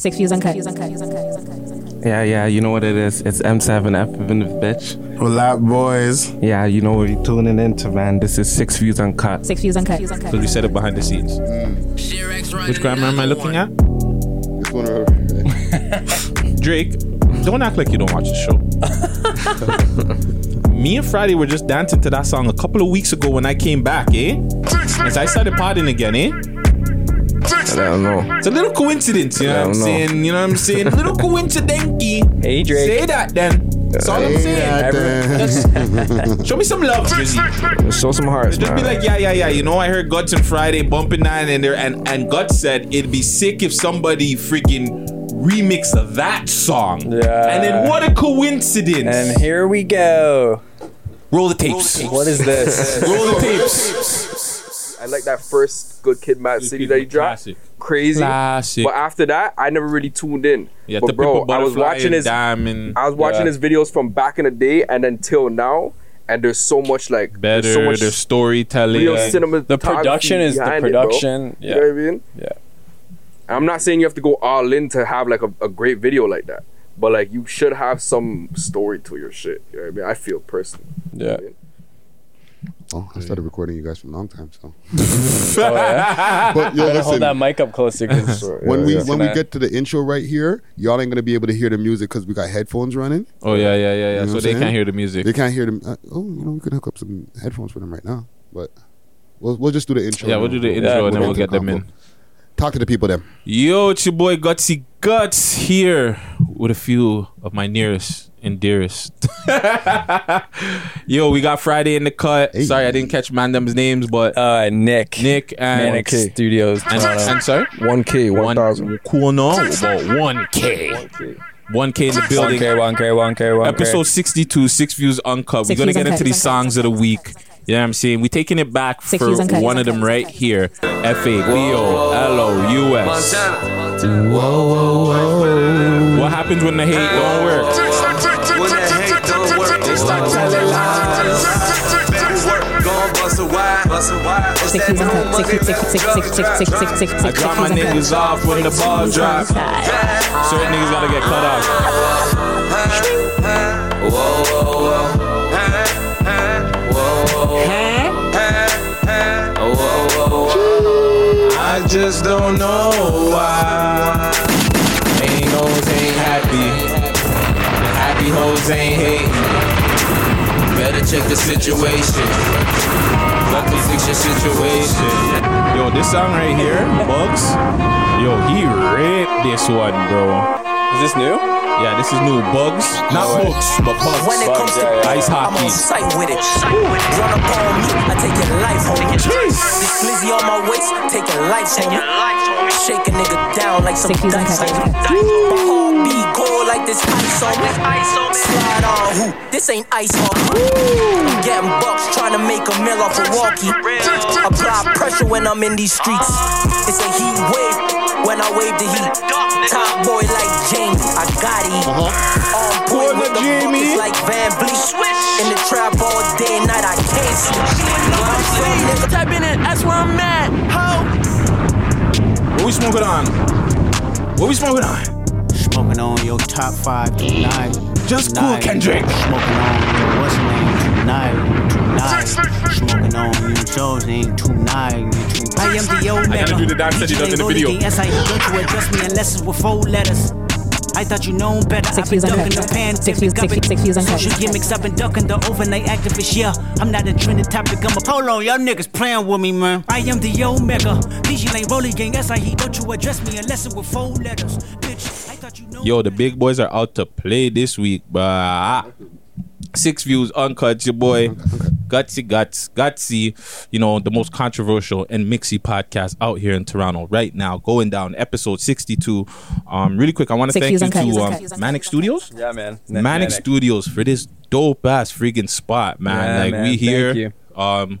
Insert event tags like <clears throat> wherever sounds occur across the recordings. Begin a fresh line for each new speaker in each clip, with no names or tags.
Six views uncut.
Yeah, yeah, you know what it is. It's M7F in the bitch.
Well, that boys.
Yeah, you know what you're tuning into, man. This is Six Views Uncut.
Six views uncut.
Because we said it behind the scenes. Which grammar am I looking at?
This one over here. <laughs>
Drake, don't act like you don't watch the show. <laughs> Me and Friday were just dancing to that song a couple of weeks ago when I came back, eh? As I started potting again, eh?
I don't know.
It's a little coincidence, you know what I'm
know.
saying? You know what I'm saying? A <laughs> little coincidence.
Hey Drake.
Say that then. That's all I'm saying. <laughs> Just show me some love, Drizzy.
Show some hearts,
Just
man.
be like, yeah, yeah, yeah. You know, I heard Guts and Friday bumping that in there, and and Guts said it'd be sick if somebody freaking remix of that song.
Yeah.
And then what a coincidence.
And here we go.
roll the tapes.
What is this? <laughs>
Roll the tapes.
I like that first Good Kid, Mad City that he dropped.
Classic.
Crazy.
Classic.
But after that, I never really tuned in.
Yeah,
but
the
bro,
Pimple
I was watching his,
Diamond.
I was watching
Yeah.
his videos from back in the day and until now, and there's so much like
better.
there's so much
their storytelling.
real cinema.
The production is the production.
You
Yeah.
know what I mean?
Yeah.
I'm not saying you have to go all in to have like a, a great video like that, but like you should have some story to your shit. You know what I mean? I feel personally.
Yeah.
Oh, I started recording you guys for a long time, so. <laughs>
Oh, yeah. <laughs>
But yo,
Hold that mic up closer. 'cause- <laughs>
When we
yeah.
when we get to the intro right here, y'all ain't gonna be able to hear the music because we got headphones running.
Oh yeah, yeah, yeah, yeah.
know
so they
I'm
can't hear the music.
They can't hear them. Uh, oh, you know, we could hook up some headphones for them right now, but we'll we'll just do the intro.
Yeah, we'll do the
We'll-
intro and then
get
we'll get
the
them in.
Talk to the people then.
Yo, it's your boy Gutsy Guts here with a few of my nearest and dearest. Yo, we got Friday in the cut.
Hey.
Sorry, I didn't catch Mandem's names, but
Uh, Nick.
Nick and
Manic Studios.
and,
Toronto.
and sorry,
1K, 1,000.
Cool, no, about one k, one k in the building.
1K, 1K, 1K, 1K.
Episode 62, Six Views Uncut.
Six
We're gonna get
Uncut.
into these songs of the week. You know what I'm saying? We're taking it back
Six
for
Uncut.
one of them right here. F A B O L O U S. What happens when the hate don't work?
Wide, wide. It's that new
I
six,
drop my niggas off when the ball drop. Certain niggas gotta get cut off.
Whoa, whoa, whoa.
I just don't know why. Ain't hoes ain't happy. Happy hoes ain't hating. Check the situation. Got to fix your situation. Yo, this song right here, Bugs. Yo, he ripped this one, bro.
Is this new?
Yeah, this is new. Bugs, not Bugs, but Bugs.
When it comes to
yeah, yeah.
Ice hockey,
I'm
hockey.
on sight with it. Run up on me, I take your life, homie. This glizzy on my waist, take your life, homie. Shake a nigga down like some
Six
dice,
uncut.
homie. My heartbeat cold like this ice on me. Slide on who? This ain't ice hockey. I'm getting bucks trying to make a mill off a walkie. Apply pressure when I'm in these streets. It's a heat wave when I wave the heat. Top boy like Jamie, I got it. On point with the
Jamie.
focus like Van Vliet. In the trap all day and night, I can't sleep. Where I'm from, nigga, type in it, that's where I'm at. Ho!
What we smoking on? What we smoking on?
Smoking on your top five tonight.
Just cool, Kendrick.
Smoking on your what's your name tonight. Tonight. Smoking on your Josie tonight. I am the old
I gotta do the dance that he does in the video.
Yes, I don't you address me unless it's with four letters. I thought you known better.
Six
I've been ducking the pan.
Six views, six, six, six.
Social gimmicks. I've been ducking the overnight activist. Yeah, I'm not a trending topic. I'm a polo. Y'all niggas playing with me, man. I am the Omega. DJ Lane Rolling Gang. Yes, I don't you address me unless it's with four letters. Bitch, I thought you know.
Yo, the big boys are out to play this week, but six views uncut. Your boy, Gutsy Guts, Gutsy. You know the most controversial and mixy podcast out here in Toronto right now, going down episode sixty-two. Um, really quick, I want to
Six
thank
views
you
uncut,
to
uncut.
um, Manic Studios.
Yeah, man.
Manic, Studios for this dope ass freaking spot, man.
Yeah,
like
man.
we
Thank
here.
you.
Um,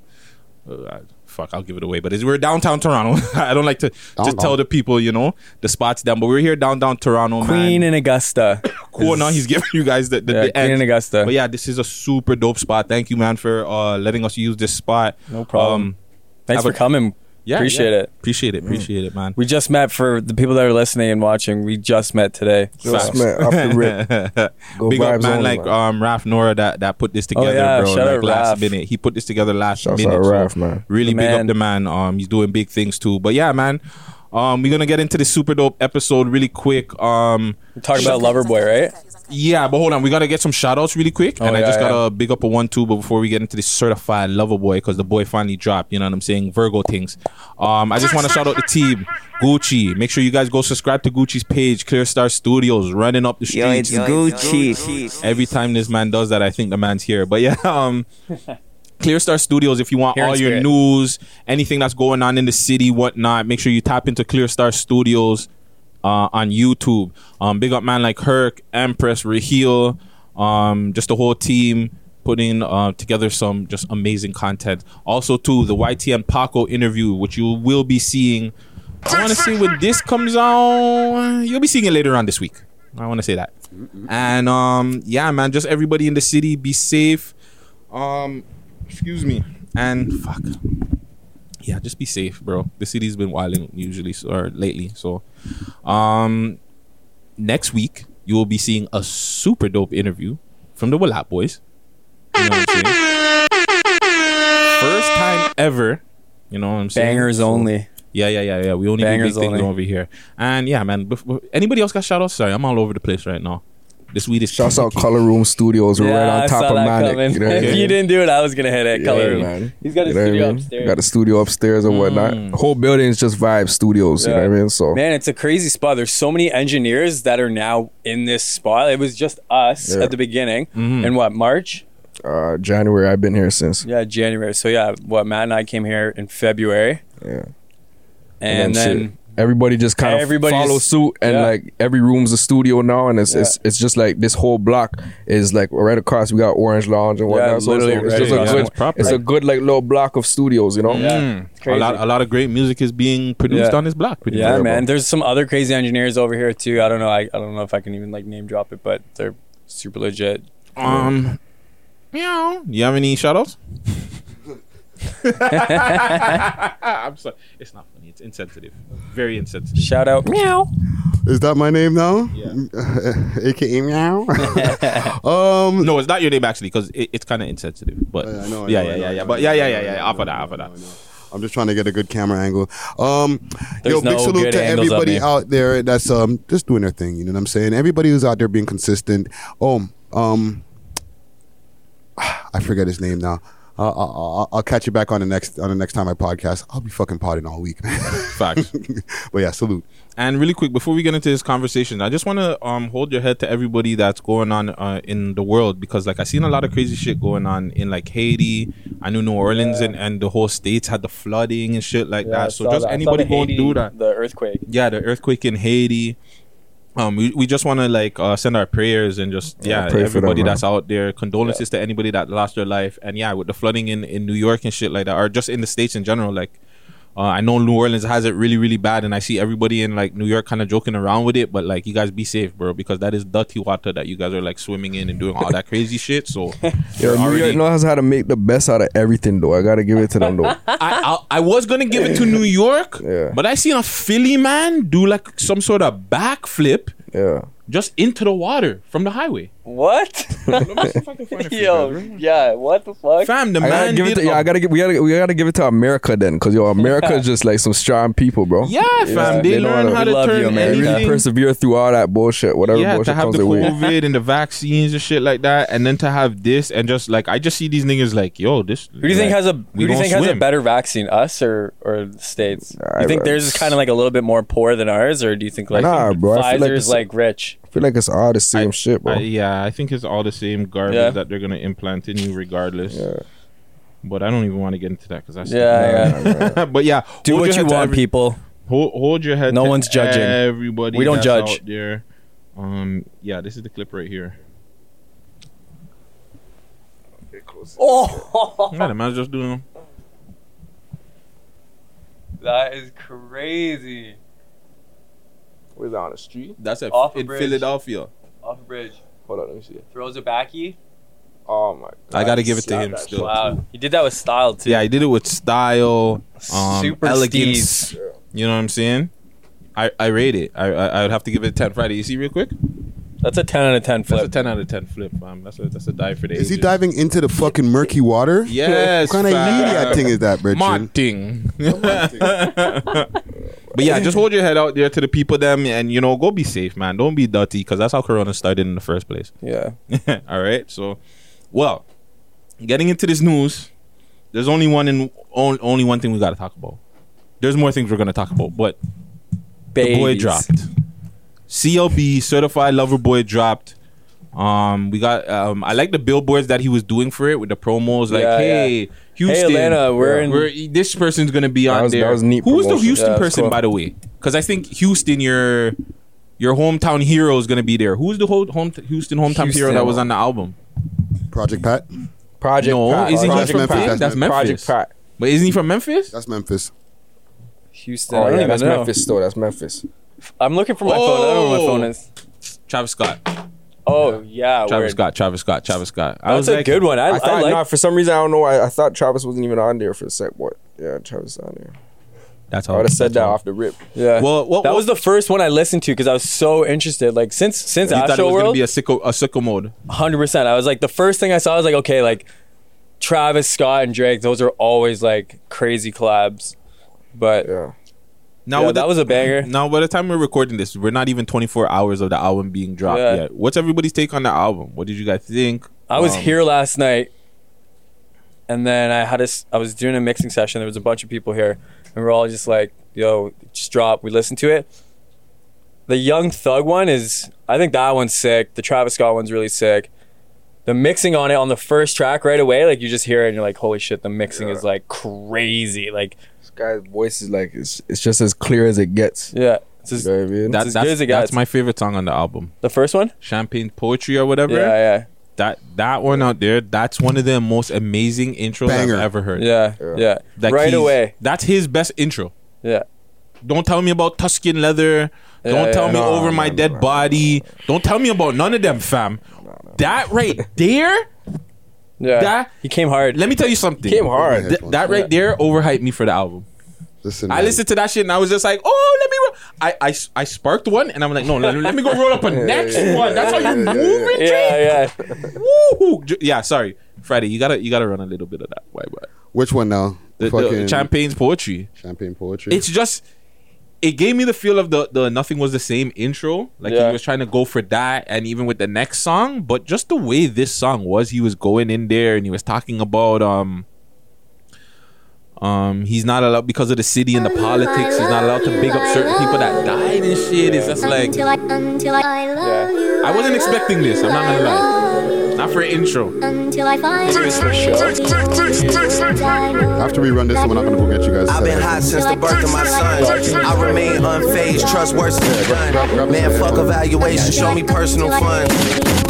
uh, fuck, I'll give it away. But it's, we're downtown Toronto. <laughs> I don't like to just tell the people, you know, the spots down. But we're here downtown Toronto,
Queen
man.
in Augusta.
Cool. Now he's giving you guys the, the,
Yeah,
the
Queen in
end.
Augusta.
But yeah, this is a super dope spot. Thank you, man, for uh, letting us use this spot.
No problem.
Um,
Thanks
have
for
a-
coming.
Yeah,
Appreciate
yeah.
it.
Appreciate it. Appreciate it, man.
We just met for the people that are listening and watching. We just met today.
Just met off the rip. <laughs> Go
Big up, man.
only,
like um, Raf Nora that that put this together,
Oh, yeah.
bro.
Shout
like
out
last
Raf.
minute, he put this together last
Shouts
minute.
out
so
Raf, man.
Really
The
big
man.
up the man. Um, he's doing big things too. But yeah, man. Um, we're gonna get into the super dope episode really quick. Um,
Talk about Loverboy, right?
yeah, but hold on, we gotta get some shout outs really quick.
Oh,
and I just gotta big up a one two, but before we get into the certified lover boy, because the boy finally dropped, you know what I'm saying? Virgo things. Um, I just wanna shout out the team, Gucci. Make sure you guys go subscribe to Gucci's page, Clear Star Studios, running up the streets.
Gucci.
Every time this man does that, I think the man's here. But yeah, <laughs> um Clear Star Studios, if you want
Here
all your
spirit.
news, anything that's going on in the city, whatnot, make sure you tap into Clear Star Studios uh, on YouTube. Um, big up man like Herc, Empress, Raheel, um, just the whole team putting uh, together some just amazing content. Also, too, the YTN Paco interview, which you will be seeing. I want to see when this comes out, you'll be seeing it later on this week. I want to say that. And um, yeah, man, just everybody in the city, be safe. Um, excuse me. And fuck. Yeah, just be safe, bro. The city's been wilding usually so, or lately. So, um, next week you will be seeing a super dope interview from the Wallat Boys. You know what I'm saying? First time ever. You know what I'm saying?
Bangers
So-
only.
Yeah, yeah, yeah, yeah. We only
Bangers
do big things
only.
over here. And yeah, man. Bef- anybody else got shout outs? Sorry, I'm all over the place right now. This weed is
Shouts out Color Room Studios. We're
Yeah,
right
I
on top of Manic. You know I
if
mean?
you didn't do it, I was gonna hit it. Color
Yeah,
room.
man.
He's got a
You know what I
studio
mean?
upstairs.
Got a studio upstairs and whatnot.
Mm.
Whole building is just Vibe Studios. You know what I mean? So
Man, it's a crazy spot. There's so many engineers that are now in this spot. It was just us
Yeah.
at the beginning.
Mm-hmm.
In what March?
uh, January, I've been here since.
Yeah, January. So yeah, what Matt and I came here in February,
Yeah.
and,
shit.
then
everybody just kind of
Everybody
follow
just-
suit and
yeah.
like every room's a studio now and it's,
Yeah.
it's it's just like this whole block is like right across we got orange lounge and
Yeah,
whatnot so it's,
literally
it's
right
just a
across.
good
It's proper.
it's a good like little block of studios you know
Yeah.
Mm.
It's
A
crazy.
lot, a lot of great music is being produced
Yeah.
on this block. Pretty
yeah,
much.
man. There's some other crazy engineers over here too. I don't know. I, I don't know if I can even like name drop it, but they're super legit.
Um, meow. You have any shout outs? <laughs> I'm sorry. It's not funny. It's insensitive. Very insensitive.
Shout out, meow.
Is that my name now?
Yeah. <laughs>
AKA meow. <laughs> um,
No, it's not your name actually, because it, it's kind of insensitive. But
I know, I
yeah,
know,
yeah,
I
yeah,
know,
yeah.
I
But yeah, yeah, yeah, yeah.
know,
Off of that,
know,
off of that.
I'm just trying to get a good camera angle. Um,
There's
yo, big
no
salute to everybody out there that's um just doing their thing. You know what I'm saying? Everybody who's out there being consistent. Oh, um, <sighs> I forget his name now. Uh, I'll, I'll, I'll catch you back on the next on the next time I podcast. I'll be fucking potting all week. Man.
Facts. <laughs>
but yeah, salute.
And really quick, before we get into this conversation, I just want to um hold your head to everybody that's going on uh, in the world because like I seen a lot of crazy shit going on in like Haiti. I knew New Orleans and, and the whole states had the flooding and shit like that. So just anybody going do that.
The earthquake.
Yeah, the earthquake in Haiti. Um, we, we just want to like uh, send our prayers and just
Yeah,
yeah, everybody
them,
that's out there. Condolences to anybody that lost their life, and yeah, with the flooding in, in New York and shit like that, or just in the states in general. Like, uh, I know New Orleans has it really really bad, and I see everybody in like New York kind of joking around with it. But like, you guys be safe, bro, because that is dirty water that you guys are like swimming in and doing all that crazy shit. So, <laughs>
Yo,
you're
New York knows how to make the best out of everything though I gotta give it to them though <laughs>
I, I I was gonna give it to New York, <laughs>
Yeah.
but I seen a Philly man do like some sort of backflip
yeah
just into the water from the highway.
What?
Let me see if I can find it <laughs>
Yo, yeah. What the fuck?
Fam, the
I gotta
man
give it to yeah,
a-
I gotta give we gotta we gotta give it to America then because yo America is <laughs> just like some strong people bro
Yeah, fam.
they
They,
know
learn
how to-
how
love you,
turn
America.
they really
anything.
persevere through all that bullshit whatever
Yeah, to
bullshit
have
comes
the
their way
COVID and the vaccines and shit like that, and then to have this and just like I just see these niggas like, yo, this.
Who do you think has a Who do you
gonna
think has a better vaccine, us or or the states?
I-
you think theirs is kind of like a little bit more poor than ours, or do you think like
Nah, bro, I feel like
Pfizer's like rich?
I feel like it's all the same shit bro
I, yeah, I think it's all the same garbage
Yeah.
that they're gonna implant in you regardless.
Yeah.
But I don't even want to get into that because that's
Yeah, yeah. <laughs>
but yeah,
Do what you want,
every-
people.
Hold, hold your head.
No
to
one's judging.
Everybody,
We don't judge.
out there. Um, yeah, this is the clip right here.
Oh,
Yeah, the man's just doing.
that is crazy.
Where's that on the street?
That's at,
Off a
in
bridge.
Philadelphia.
Off a bridge,
Hold on, let me see.
throws it backy.
Oh my! God.
I gotta give it to
Slap
him
that
still.
Wow, he did that with style too.
Yeah, he did it with style, um,
Super
elegance.
steez.
You know what I'm saying? I, I rate it. I, I I would have to give it a ten. Friday, you see real quick.
That's a ten out of ten
That's a ten out of ten flip, fam. That's a that's a dive for the
Is he
ages.
diving into the fucking murky water?
Yes,
What kind of
fam.
idiot thing is that, Bridget?
Marting. <laughs> <laughs> but yeah, just hold your head out there to the people them, and you know, go be safe, man. Don't be dirty, because that's how Corona started in the first place.
Yeah. <laughs>
All right. So, well, getting into this news, there's only one in on, only one thing we got to talk about. There's more things we're gonna talk about, but the boy dropped. CLB Certified Lover Boy dropped. Um, we got. Um, I like the billboards that he was doing for it with the promos. Like,
Yeah,
hey,
yeah.
Houston,
Hey, Atlanta, we're in-
we're- this person's gonna be on
was-
there.
that was neat
Who's the. Houston
Yeah,
person,
cool.
by the way? Because I think Houston, your your hometown hero is gonna be there. Who's the whole home Houston hometown hero that was on the album?
Project Pat.
Project
no,
Pat.
is he
Project
from
Memphis,
Memphis?
that's
That's Memphis.
Project Pat.
But isn't he from Memphis?
That's Memphis.
Houston.
Oh yeah, that's
know.
Memphis. Still, that's Memphis.
I'm looking for my phone. I don't know where my phone is.
Travis Scott.
Oh yeah,
Travis
word.
Scott. Travis Scott. Travis Scott. I
That's
was
a
like,
good one. I,
I,
I,
thought
like.
no, for some reason I don't know. I, I thought Travis wasn't even on there for a sec. But yeah, Travis on there.
That's
I
how
would have said that off the rip.
yeah.
Well, what,
that
what-
was the first one I listened to because I was so interested. Like since since
You thought it
Astro
was gonna be a sicko a sicko mode.
hundred percent. I was like the first thing I saw I was like, okay, like Travis Scott and Drake. Those are always like crazy collabs. But
Yeah.
Now
Yeah, that
the-
was a banger. <clears throat>
Now by the time we're recording this, we're not even 24 hours of the album being dropped
Yeah.
yet. What's everybody's take on the album? What did you guys think?
I was
Um,
here last night, and then I had a I was doing a mixing session. There was a bunch of people here, and we're all just like, "Yo, just drop." We listened to it. The Young Thug one is, I think that one's sick. The Travis Scott one's really sick. The mixing on it on the first track right away, like you just hear it and you're like, "Holy shit!" The mixing is like crazy. Like,
guy's voice is like it's, it's just as clear as it gets.
yeah, it's just,
You know what I mean?
That,
as
that's,
as it
that's
gets.
my favorite song on the album.
the first one.
Champagne Poetry or whatever.
Yeah, yeah,
That that one out there, that's one of the most amazing intros
Banger.
I've ever heard.
yeah, yeah.
Like,
right
he's-
away.
That's his best intro.
Yeah,
Don't tell me about Tuscan leather.
Yeah,
Don't tell
yeah.
me
No,
over my
no,
dead
no,
body. Don't tell me about none of them, fam. That right there,
yeah.
That-
he came hard.
let me tell you something.
Came hard.
Th- that right there overhyped me for the album.
Listen,
I
man.
listened to that shit and I was just like, oh, let me. Ro-. I, I I sparked one and I'm like, no, let, let me go roll up a <laughs> next one. That's how you move it,
yeah, yeah.
Woo-hoo. Yeah, sorry, Friday. You gotta you gotta run a little bit of that. Why? Why?
Which one now?
The, the
Fucking
champagne's poetry.
champagne poetry.
It's just. It gave me the feel of the the nothing was the same intro. Like
Yeah.
he was trying to go for that, and even with the next song. But just the way this song was, he was going in there and he was talking about um um he's not allowed because of the city and the politics. He's not allowed to big up certain people that died and shit. It's just like
Until I, until I love you.
I wasn't expecting this. I'm not gonna lie. Not for an intro.
Until I find
After we run this, we're not gonna go get you guys.
I've been hot since the birth of my son. I remain unfazed, trust worse than done. Man, fuck evaluation, show me personal fun.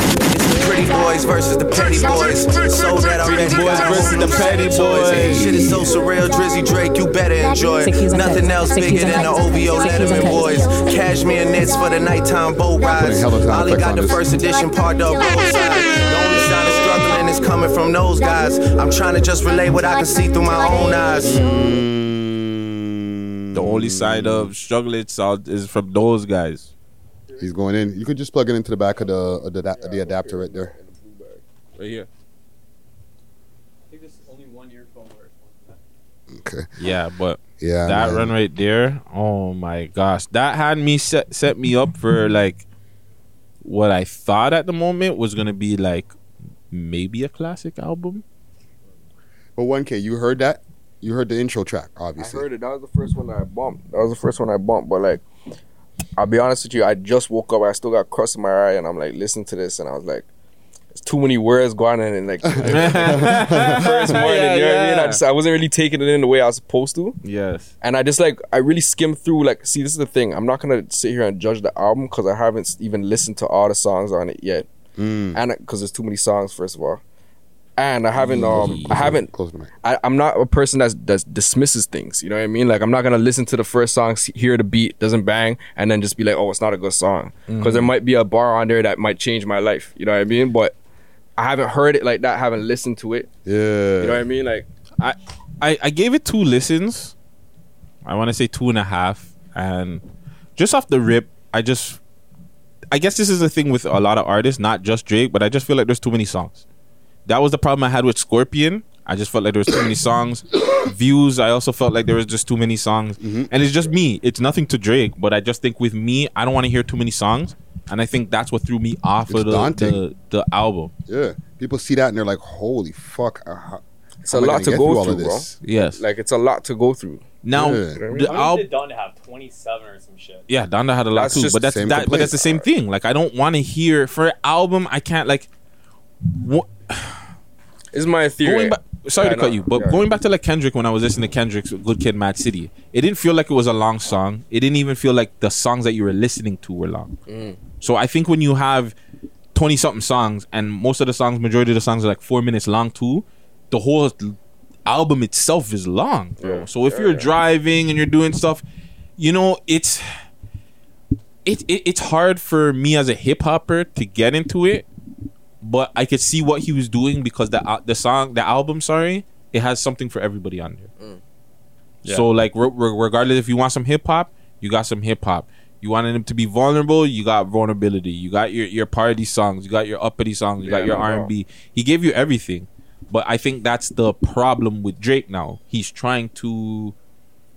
It's the pretty boys versus the petty boys. So that I'm ready.
boys versus the petty boys.
Shit is so surreal, Drizzy Drake, you better enjoy.
Six years on
Nothing else bigger than the
cut.
OVO
Six
Letterman boys. Cashmere knits for the nighttime boat rides.
hella
Ollie got the first edition part of both sides. The only sign of struggling is coming from those guys. I'm trying to just relay what I can see through my own eyes. Mm.
The only side of struggling out uh, is from those guys.
He's going in. You could just plug it into the back of the of the, the adapter right there.
Right here.
Okay.
Yeah, but
Yeah.
that
man.
run right there, oh my gosh, that had me set set me up for like what I thought at the moment was gonna be like maybe a classic album.
But one K, you heard that? You heard the intro track, obviously.
I heard it. That was the first one I bumped. That was the first one I bumped. But like, I'll be honest with you. I just woke up. I still got crust in my eye, and I'm like listening to this, and I was like, it's too many words going on." And like, <laughs> first morning,
Yeah,
you know what I mean? I just I wasn't really taking it in the way I was supposed to.
Yes.
And I just like I really skimmed through. Like, see, this is the thing. I'm not gonna sit here and judge the album because I haven't even listened to all the songs on it yet,
Mm.
and because there's too many songs. First of all, and I haven't um I haven't
Close the mic.
I, I'm not a person that's that dismisses things. You know what I mean? Like I'm not gonna listen to the first song, hear the beat, doesn't bang, and then just be like, oh, it's not a good song. Because there might be a bar on there that might change my life. You know what I mean? But I haven't heard it like that. Haven't listened to it.
Yeah.
You know what I mean? Like
I, I, I gave it two listens. I want to say two and a half, and just off the rip, I just, I guess this is the thing with a lot of artists, not just Drake, but I just feel like there's too many songs. That was the problem I had with Scorpion. I just felt like there was too many <coughs> songs. Views, I also felt like there was just too many songs,
Mm-hmm.
and it's just me. It's nothing to Drake, but I just think with me, I don't want to hear too many songs, and I think that's what threw me off
It's
of the, the the album.
Yeah. People see that and they're like, "Holy fuck!" uh,
it's
how
a lot
gonna
to
get
go
all
through,
of
bro.
Yes.
Like it's a lot to go through.
Now,
Yeah.
the
How
album.
many did Donda have? 27 or some shit.
Yeah, Donda had a lot
That's
too, but that's
same
that. But that's the same thing. Like, I don't want to hear for an album. I can't like. What,
Is my theory.
going back, sorry
Yeah,
to cut you, but
yeah.
going back to like Kendrick when I was listening to Kendrick's "Good Kid, Mad City," it didn't feel like it was a long song. It didn't even feel like the songs that you were listening to were long.
Mm.
So I think when you have twenty something songs and most of the songs, majority of the songs are like four minutes long too, the whole album itself is long, bro. So if you're driving and you're doing stuff, you know it's it, it it's hard for me as a hip hopper to get into it, but I could see what he was doing because the al- the song the album sorry it has something for everybody on there. Mm.
Yeah.
So like re- re- regardless if you want some hip hop, you got some hip hop. You wanted him to be vulnerable, you got vulnerability. You got your your party songs, you got your uppity songs, you
Yeah,
got your R and B. He gave you everything, but I think that's the problem with Drake now. He's trying to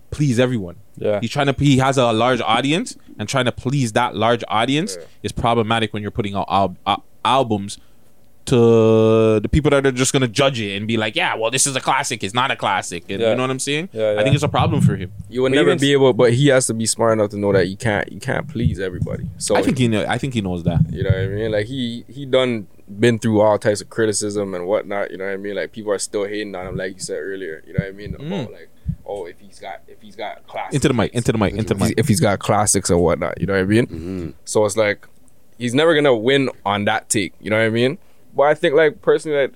please everyone.
Yeah.
He's trying to. He has a large audience, and trying to please that large audience is problematic when you're putting out al- al- albums to the people that are just gonna judge it and be like, "Yeah, well, this is a classic. It's not a classic." And
Yeah.
you know what I'm saying?
Yeah,
I think it's a problem for him.
You would
But
never be able, but he has to be smart enough to know that you can't you can't please everybody. So
I think he know. I think he knows that.
You know what I mean? Like he he done been through all types of criticism and whatnot. You know what I mean? Like people are still hating on him, like you said earlier. You know what I mean? Mm. About like, oh, if he's got if he's got classics,
Into the mic. Into the mic. Into the
if
mic.
if he's got classics or whatnot. You know what I mean? Mm-hmm. So it's like he's never gonna win on that take. You know what I mean? But I think like personally, like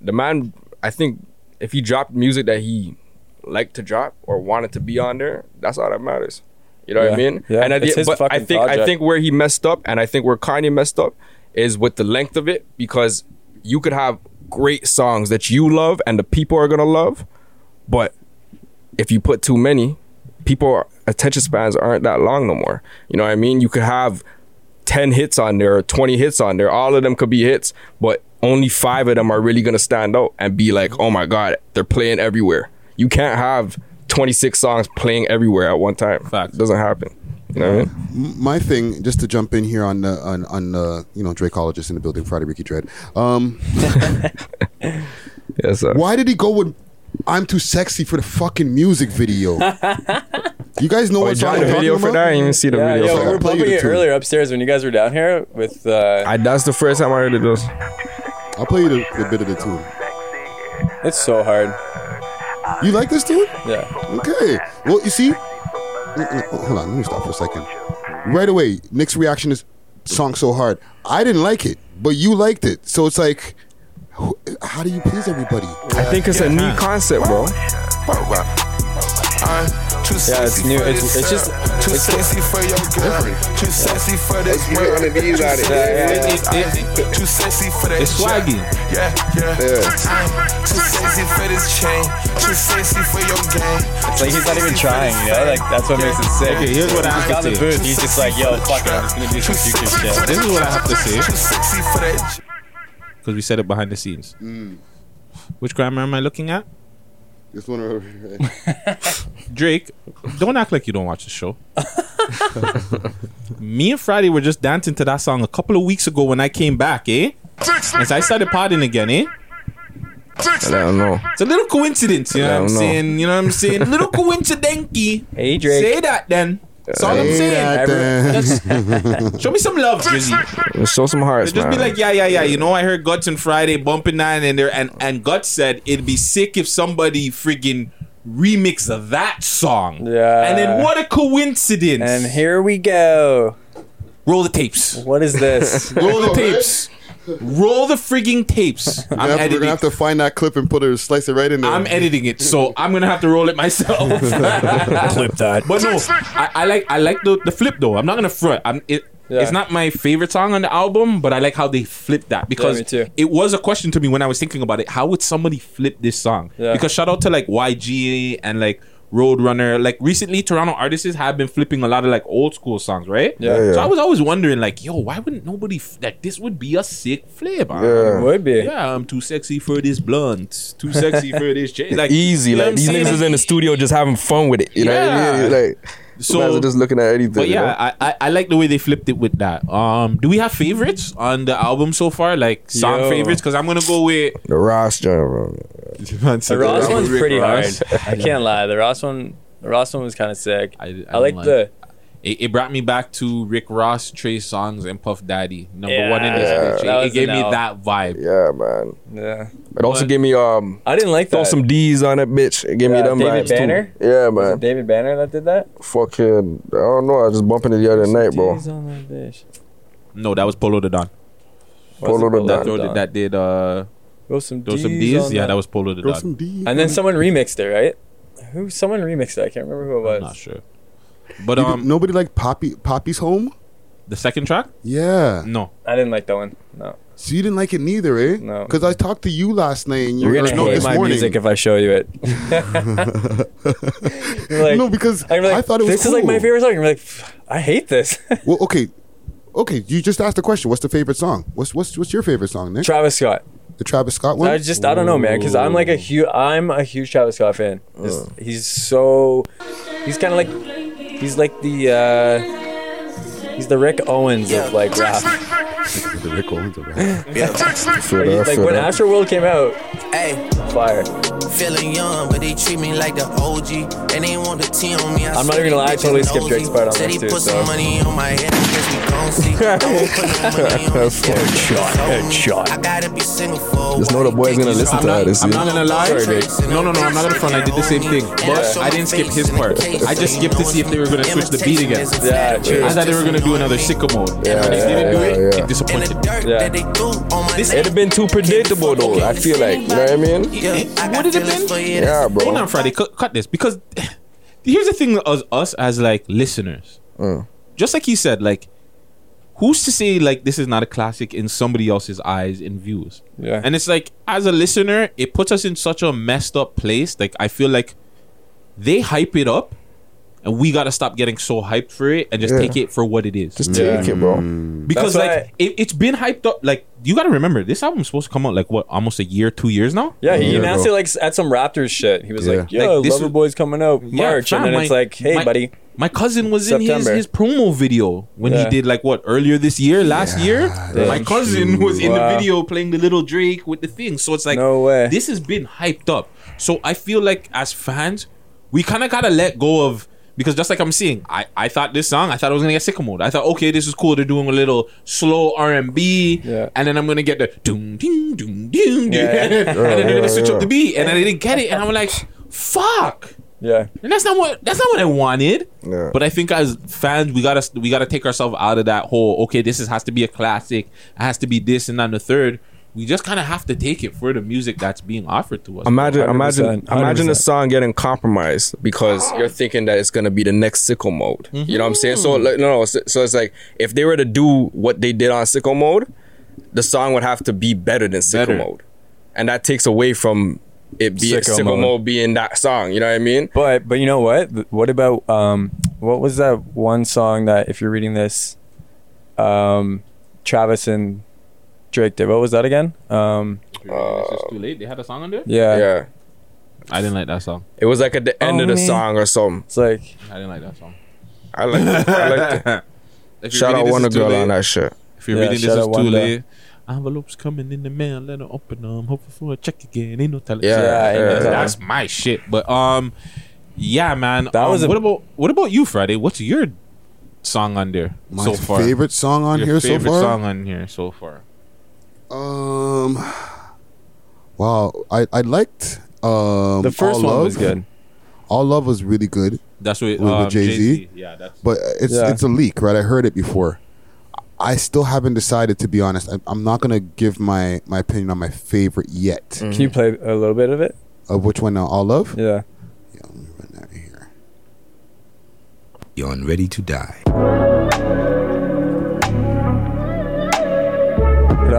the man, I think if he dropped music that he liked to drop or wanted to be on there, that's all that matters. You know what I mean?
Yeah,
And I
it's
but I think I think where he messed up, and I think where Kanye messed up, is with the length of it because you could have great songs that you love and the people are gonna love, but if you put too many, people attention spans aren't that long no more. You know what I mean? You could have 10 hits on there or 20 hits on there. All of them could be hits, but only 5 of them are really going to stand out and be like, "Oh my god, they're playing everywhere." You can't have 26 songs playing everywhere at one time. Fact. It doesn't happen. You know what I mean?
My thing, just to jump in here on the on on the you know Drakeologist in the building, Friday Ricky Dread. Um, <laughs>
yes, sir.
Why did he go with "I'm too sexy" for the fucking music video? <laughs> you guys know
Oh,
what
he
song
dropped
I'm
the
talking
video for that? I didn't even see the
yeah,
video.
Yeah,
for
we were bumping it earlier upstairs when you guys were down here with. Uh,
I, that's the first time I heard it. Was.
I'll play you the, the bit of the tune.
It's so hard.
You like this tune?
Yeah.
Okay. Well, you see, Mm, mm, hold on. Let me stop for a second. Right away, Nick's reaction is song so hard. I didn't like it, but you liked it. So it's like, wh- how do you please everybody?
I think it's a new concept, bro.
Yeah, it's new. It's, it's just
Too
it's
sexy for your girl. Too sexy for this world.
Yeah, yeah, yeah.
Too sexy for that.
It's swaggy.
Yeah, yeah. I'm too sexy for this chain. Too sexy for your game.
It's like he's not even trying, you know? Like that's what makes it sick.
Okay, here's what I
he's
have to
the
say.
He's just like, yo, fuck it, I'm just gonna do some future shit.
This is what I have to say
Too sexy for that.
Because we said it behind the scenes. Which grammar am I looking at?
This one over here. <laughs>
Drake, don't act like you don't watch the show. <laughs> Me and Friday were just dancing to that song a couple of weeks ago when I came back, eh? As I started potting again, eh?
I don't know.
It's a little coincidence, you know what I'm
know.
saying? You know what I'm saying? Little <laughs> coincidency.
Hey, Drake.
Say that then. That's all I'm saying.
that
Just <laughs> show me some love, Drizzy.
Show some hearts,
Just
man.
be like, yeah, yeah, yeah. You know, I heard Guts and Friday bumping that and there, and and Guts said it'd be sick if somebody friggin' remix of that song.
Yeah.
And then what a coincidence.
And here we go.
Roll the tapes.
What is this? <laughs>
Roll the tapes. <laughs> Roll the frigging tapes.
We're
I'm
gonna, have, we're
editing.
gonna have to find that clip and put it, slice it right in there.
I'm editing it, so I'm gonna have to roll it myself. <laughs>
Clip that.
But no, I, I like I like the, the flip though. I'm not gonna front. I'm it.
Yeah.
It's not my favorite song on the album, but I like how they flipped that because
me too.
it was a question to me when I was thinking about it. How would somebody flip this song?
Yeah.
Because shout out to like YG and like Roadrunner. Like recently, Toronto artists have been flipping a lot of like old school songs, right?
Yeah. Yeah,
So. I was always wondering, like, yo, why wouldn't nobody f- like this? Would be a sick flip.
Yeah. It
would be.
Yeah, I'm too sexy for this blunt. Too sexy for this <laughs> chain. Like
Easy,
you know
like these niggas is in the studio just having fun with it. You know what I mean? Like,
So-
so just looking at anything.
But
you know?
yeah, I, I I like the way they flipped it with that. Um, do we have favorites on the album so far? Like song
Yo.
favorites? Because I'm gonna go with
the Ross joint, bro.
The Ross one's pretty hard. I can't lie. The Ross one, the Ross one was kind of sick. I,
I
like
don't
the.
It, it brought me back to Rick Ross, Trey Songz, and Puff Daddy. Number
Yeah,
one in this
yeah,
bitch. It, it gave me
L.
that vibe.
Yeah, man.
Yeah.
It also
But-
gave me um.
I didn't like
throw
that.
some D's on it, bitch. It gave me
Yeah,
them
David
vibes
Banner?
too. Yeah,
Was it
man.
David Banner that did that?
Fucking, I don't know. I was just bumping it the other night, bro.
D's on that bitch.
No, that was Polow da Don.
Polo the
That,
Don.
throw- that did uh,
Throw some
throw some
D's
D's.
on
Yeah,
that.
that was Polow
da
Don.
And then someone remixed it, right? Who? Someone remixed it. I can't remember who it was.
I'm not sure. But
You
um,
didn't- nobody liked Papi Papi's Home.
the second track,
Yeah.
no.
I didn't like that one. No.
So you didn't like it neither, eh?
No.
Because I talked to you last night, and you
You're
or
gonna
no,
hate
this
my
morning.
music if I show you it. You're <laughs> <laughs> like,
no, because
I'm like,
I thought it was
this is like my
cool.
favorite song. You're like, I hate this. <laughs>
Well, okay, okay. You just asked the question. What's the favorite song? What's what's what's your favorite song, Nick?
Travis Scott.
the Travis Scott one.
I just I don't know, man, because I'm like a huge I'm a huge Travis Scott fan. He's- He's so he's kind of like he's like the uh he's the Rick Owens of like rap.
The Rick Owens of rap.
Feel that,
Like
feel
when
that.
Astroworld came out,
Hey,
fire.
feeling young, but they treat me like the OG. And they want the T on me. I
I'm not even gonna lie, I totally skipped Drake's part on this
he
too,
put
so-
some money on my head, I guess we gon' see. <laughs> Don't no money on
That's
me.
Headshot, headshot.
I gotta be single for a
Just know the boy's gonna listen to
not,
this.
I'm not gonna lie.
Sorry,
No, no, no. I'm not gonna front. I did the same thing, but I didn't skip his part. I just skipped to see if they were gonna switch the beat again.
Yeah, true.
I thought they were gonna do another sicko mode.
Yeah,
when they didn't do
yeah,
it,
yeah.
it disappointed.
The dirt
Yeah.
that they threw on my
This-
It'd have been too predictable though. I feel like, you know what I mean?
Yeah, I got
Would it have
feelings
been?
for you.
Yeah,
Hold on, Friday. Cut, cut this because <sighs> here's the thing: us, us as like listeners,
Mm.
just like he said, like who's to say like this is not a classic in somebody else's eyes and views?
Yeah.
And it's like as a listener, it puts us in such a messed up place. Like I feel like they hype it up, and we gotta stop getting so hyped for it and just
Yeah.
take it for what it is.
Just
Yeah.
take it, bro. Mm.
because
That's
like
why-
it, it's been hyped up. Like you gotta remember, this album's supposed to come out like what almost a year, two years now.
Yeah, he
Yeah,
announced
bro.
it like s- at some Raptors shit. He was
Yeah.
like, "Yo,
Like, this
Loverboy's coming out March,"
fam,
and then
my-
it's like, "Hey,
my-
buddy."
My cousin was in his,
September.
his promo video when he did like what earlier this year, last year. My
that's
cousin
true.
was in
Wow.
the video playing the little Drake with the thing. So it's like
No way.
this has been hyped up. So I feel like as fans, we kind of gotta let go of because just like I'm seeing, I, I thought this song, I thought I was gonna get sicko mode. I thought okay, this is cool. They're doing a little slow R and B, and then I'm gonna get the doom doom doom doom,
Yeah. <laughs>
and then they're gonna switch up the beat, and I didn't get it, and I'm like, fuck.
Yeah,
And that's not what that's not what I wanted.
Yeah.
But I think as fans, we gotta we gotta take ourselves out of that whole okay, this is, has to be a classic, it has to be this and and the third. We just kind of have to take it for the music that's being offered to us.
Imagine, imagine,
100%,
imagine the
100%.
song getting compromised because you're thinking that it's gonna be the next sicko mode. You know what I'm saying? So, like, no, no. So, so it's like if they were to do what they did on sicko mode, the song would have to be better than sicko
Better.
mode, and that takes away from it being
Sicko
sicko,
mode.
mode. being that song. You know what I mean?
but but you know what? What about um? What was that one song that if you're reading this, um, Travis and Drake did? What was that again? Um,
it's just too late. They had a song on there.
yeah,
Yeah.
I didn't like that song.
It was like at the end of the
Only-
song or something.
It's like
I didn't like that song.
I like. I like. The, <laughs> shout out
reading This
Wonder
Is Too
Girl
Late-
on that shit.
If you're
Yeah,
reading this
shout
is too
Wanda.
late. Envelopes coming in the mail, let her open them. Hoping for a check again. Ain't no telling.
Yeah,
Yeah, ain't no
yeah,
telling.
that's my shit. But um, yeah, man.
That
um,
was a-
what about what about you, Friday? What's your song on there
My
so far?
favorite song on
Your
here so
favorite
far.
song on here so far.
Um, wow, I I liked um
the first
All
one
Love.
was good.
All Love was really good,
That's what
With- with
um,
Jay-Z?
Yeah, that's
but it's
Yeah.
it's a leak, right? I heard it before. I still haven't decided to be honest. I, I'm not gonna give my my opinion on my favorite yet.
Can you play a little bit of it?
Of which one? Now, All Love.
Yeah.
Yeah, let me run that here.
You're ready to die.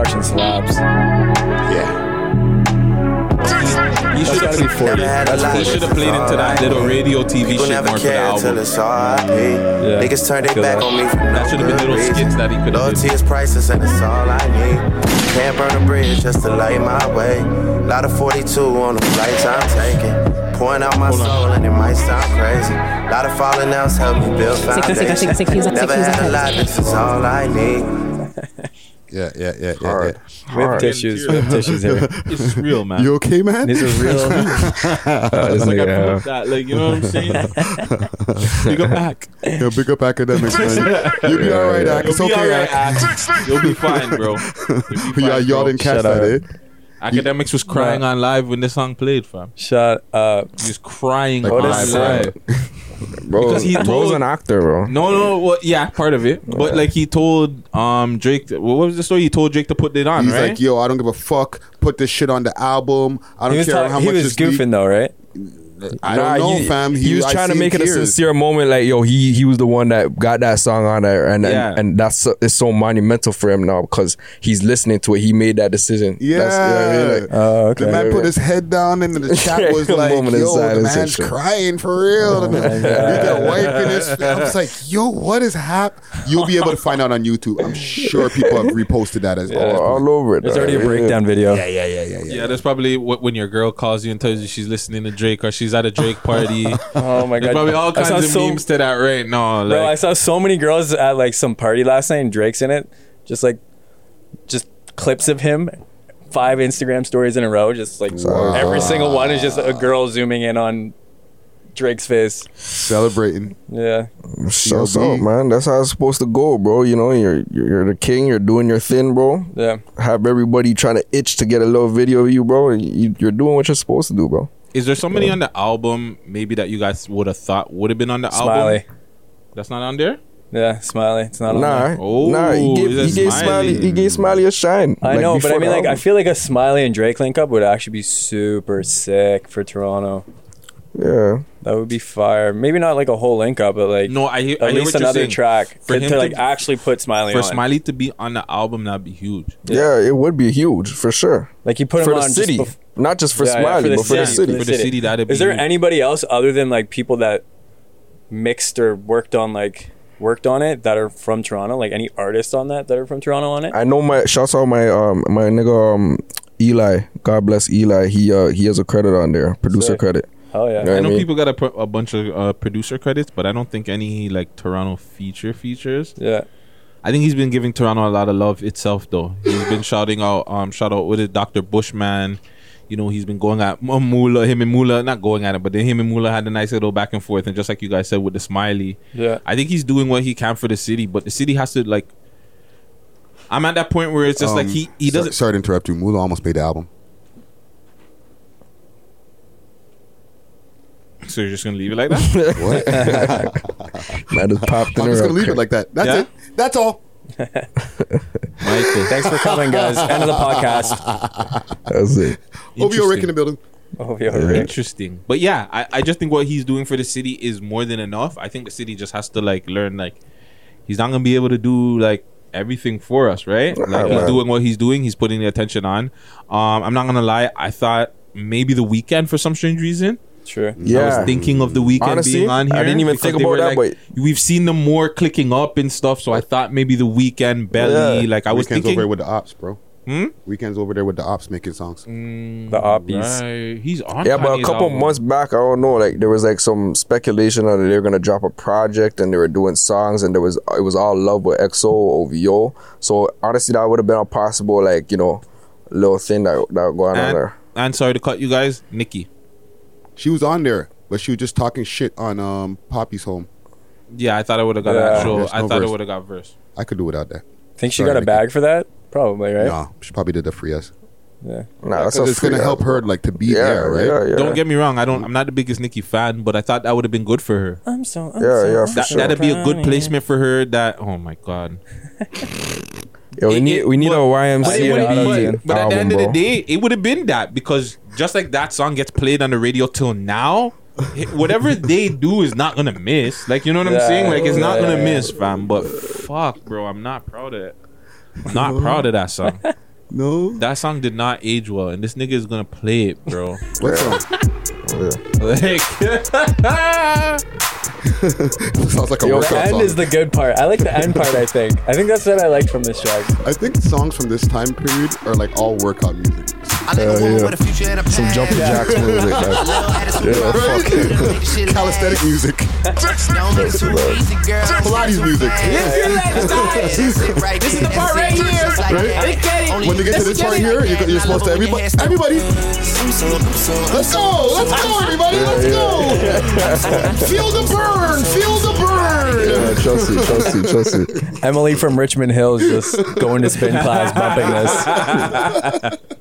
Generation slaps.
Yeah.
He should have
be 40.
He should have played into that little radio TV shit
never
more for the
cared till
album.
it's RIP. Niggas turn their back on me for no
That should have been little
reason.
skits that he could have
Loyalty is priceless and it's all I need. Can't burn a bridge just to light my way. Lot of 42 on the flights I'm taking. Pouring out my soul and it might sound crazy. Lot of falling outs help me build foundation. Never had a
sick,
lot, this is all I need.
Yeah, yeah, yeah, yeah.
Hard.
yeah.
We have tissues. We have tissues here. <laughs>
It's real, man.
You okay, man?
These are real.
Uh, <laughs> <laughs> it's like I pulled up that, like you know what I'm saying? Big up back.
Yo, big up Akademiks, man. You'll be all right, Ak.
You'll
It's
be
okay,
alright,
Ak.
Ak. You'll be fine, bro. You'll be fine,
Yeah, y'all
bro.
didn't catch
Shut
that,
up.
eh?
Akademiks was crying on live when the song played, fam.
Shut up.
He was crying
Like,
on
what is
live.
Bro,
Because he
bro's
told-
an actor, bro.
No, no, well, yeah, part of it. But like he told um Drake, what was the story? He told Drake to put it on,
He's
right?
like, yo, I don't give a fuck. Put this shit on the album. I don't
was,
care
talk-
how
he
much
was
this leak-
goofing though, right?
I don't know,
he,
fam.
He, was
I
trying to
seen
make it a sincere moment, like yo, he he was the one that got that song on there, and
Yeah.
and, and that's so, it's so monumental for him now because he's listening to it. He made that decision.
Yeah.
That's, you know what I mean? Like,
Oh, okay.
The man put his head down and the <laughs> chat was like, yo, the man's crying for real. Oh <laughs> and he got a his I was like, yo, what is hap? You'll be able to find out on YouTube. I'm sure people have reposted that as <laughs>
all, all over it.
There's
dog.
already a
Yeah.
breakdown video.
Yeah, yeah, yeah, yeah, yeah.
yeah, that's probably when your girl calls you and tells you she's listening to Drake or she's at a Drake party. <laughs>
Oh my
There's
god.
probably all
I
kinds of
so-
memes to that right now. Like,
Bro, I saw so many girls at like some party last night and Drake's in it. Just like just clips of him. Five Instagram stories in a row. Just like
Wow.
every single one is just a girl zooming in on Drake's face.
Celebrating.
Yeah.
Shouts
CLB.
out, man. That's how it's supposed to go, bro. You know, you're you're, you're the king. You're doing your thing, bro.
Yeah.
Have everybody trying to itch to get a little video of you, bro. You, you're doing what you're supposed to do, bro.
Is there somebody on the album maybe that you guys would have thought would have been on the album?
Smiley.
album? That's not on there.
Yeah, Smiley. It's not on
Nah,
there.
Oh,
nah. He gave,
is
he gave
Smiley?
Smiley. He gave Smiley a shine.
I
like,
know, but I mean,
the
like, I
album.
feel like a Smiley and Drake link up would actually be super sick for Toronto.
yeah.
That would be fire. Maybe not like a whole link up, but like
No, I hear,
at
I hear
least
what you're
another
saying.
track
For
to,
him
to
to-
like actually put Smiley
For
on.
Smiley to be on the album, that'd be huge.
yeah, it would be huge for sure.
Like you put him
for the
on just
city,
bef-
not just for
Yeah, yeah,
Smiley, but for the city.
For the city, that'd be
Is there anybody else other than like people that mixed or worked on like worked on it that are from Toronto? Like any artists on that that are from Toronto on it?
I know my shouts out my um my nigga um Eli. God bless Eli. He uh he has a credit on there, producer
Sick.
credit.
Oh yeah.
You know
I know
mean?
people got a, pro- a bunch of uh, producer credits, but I don't think any like Toronto feature features.
Yeah.
I think he's been giving Toronto a lot of love itself, though. He's been shouting out, um, shout out with it, Dr. Bushman. You know, he's been going at <laughs> Mula, him and Mula, not going at it, but then him and Mula had a nice little back and forth. And just like you guys said with the smiley,
Yeah.
I think he's doing what he can for the city, but the city has to like. I'm at that point where it's just like
Um,
he he
sorry-
doesn't.
Sorry to interrupt you. Mula almost made the album.
So you're just gonna leave it like that? <laughs>
What? <laughs>
Man just popped in
I'm just gonna leave it like that. That's
Yeah?
it. That's all.
Michael.
Thanks for coming, guys. End of the podcast.
That's it.
OVO Rick in the building.
Oh yeah. Rick.
Interesting. But yeah, I, I just think what he's doing for the city is more than enough. I think the city just has to like learn like he's not gonna be able to do like everything for us, right? Like he's
man.
doing what he's doing, he's putting the attention on. Um I'm not gonna lie, I thought maybe the Weeknd for some strange reason.
Sure.
I
Yeah.
was thinking of the Weeknd
Honestly,
being on here.
I didn't even think about that,
like- we've seen them more clicking up and stuff, so I thought maybe the Weeknd belly.
Yeah.
Like I was
Weeknd's
thinking
over there with the ops, bro.
Hmm?
Weeknd's over there with the ops making songs.
The oppies.
Right. He's on
Yeah, but a couple
album.
months back, I don't know, like there was like some speculation that they were gonna drop a project and they were doing songs and there was it was all love with XO OVO. So honestly, that would have been a possible like you know little thing that that going on there.
and sorry to cut you guys, Nikki.
She was on there, but she was just talking shit on um Papi's home.
Yeah, I thought I would have got
Yeah.
actual.
There's
I
no
thought I
verse.
would have got verse.
I could do without that.
Think she
Sorry,
got a
Nikki.
bag for that? Probably, right?
No, she probably did that for us.
Yeah.
Nah, that's a
Because it's gonna help
ass,
her like to be
Yeah,
there, right?
yeah, yeah.
Don't get me wrong. I don't. I'm not the biggest Nicki fan, but I thought that would have been good for her.
I'm so. I'm
Yeah,
so,
yeah, for
That,
so
That'd be a good placement for her. That. Oh my god. <laughs>
Yo, we
It-
need
it-
we need
but-
a YMCA
But, it would've
and
been-
auto-tune
but at the end
album,
of the day, it would have been that because just like that song gets played on the radio till now, whatever <laughs> they do is not gonna miss. Like you know what I'm saying? Like it's not
yeah,
gonna
yeah.
miss, fam. But fuck, bro, I'm not proud of it. I'm not proud of that song. <laughs>
No.
That song did not age well, and this nigga is gonna play it, bro. <laughs>
What song?
like,
Sounds like a
Yo, the
workout
end
song.
is the good part. I like the end part. I think. I think that's what I like from this track.
I think songs from this time period are like all workout music.
Hell yeah. Some jumping jacks music. Like, yeah, fuck it.
Calisthenic music.
That's the love.
Pilates music.
This is the part right here.
Right? When they get to this part here, you're, you're supposed to everybody, everybody. Let's go, let's go, everybody, let's go. Feel the burn, feel the burn.
Yeah, trust it, trust it, trust it.
Emily from Richmond Hill is just going to spin class, bumping this.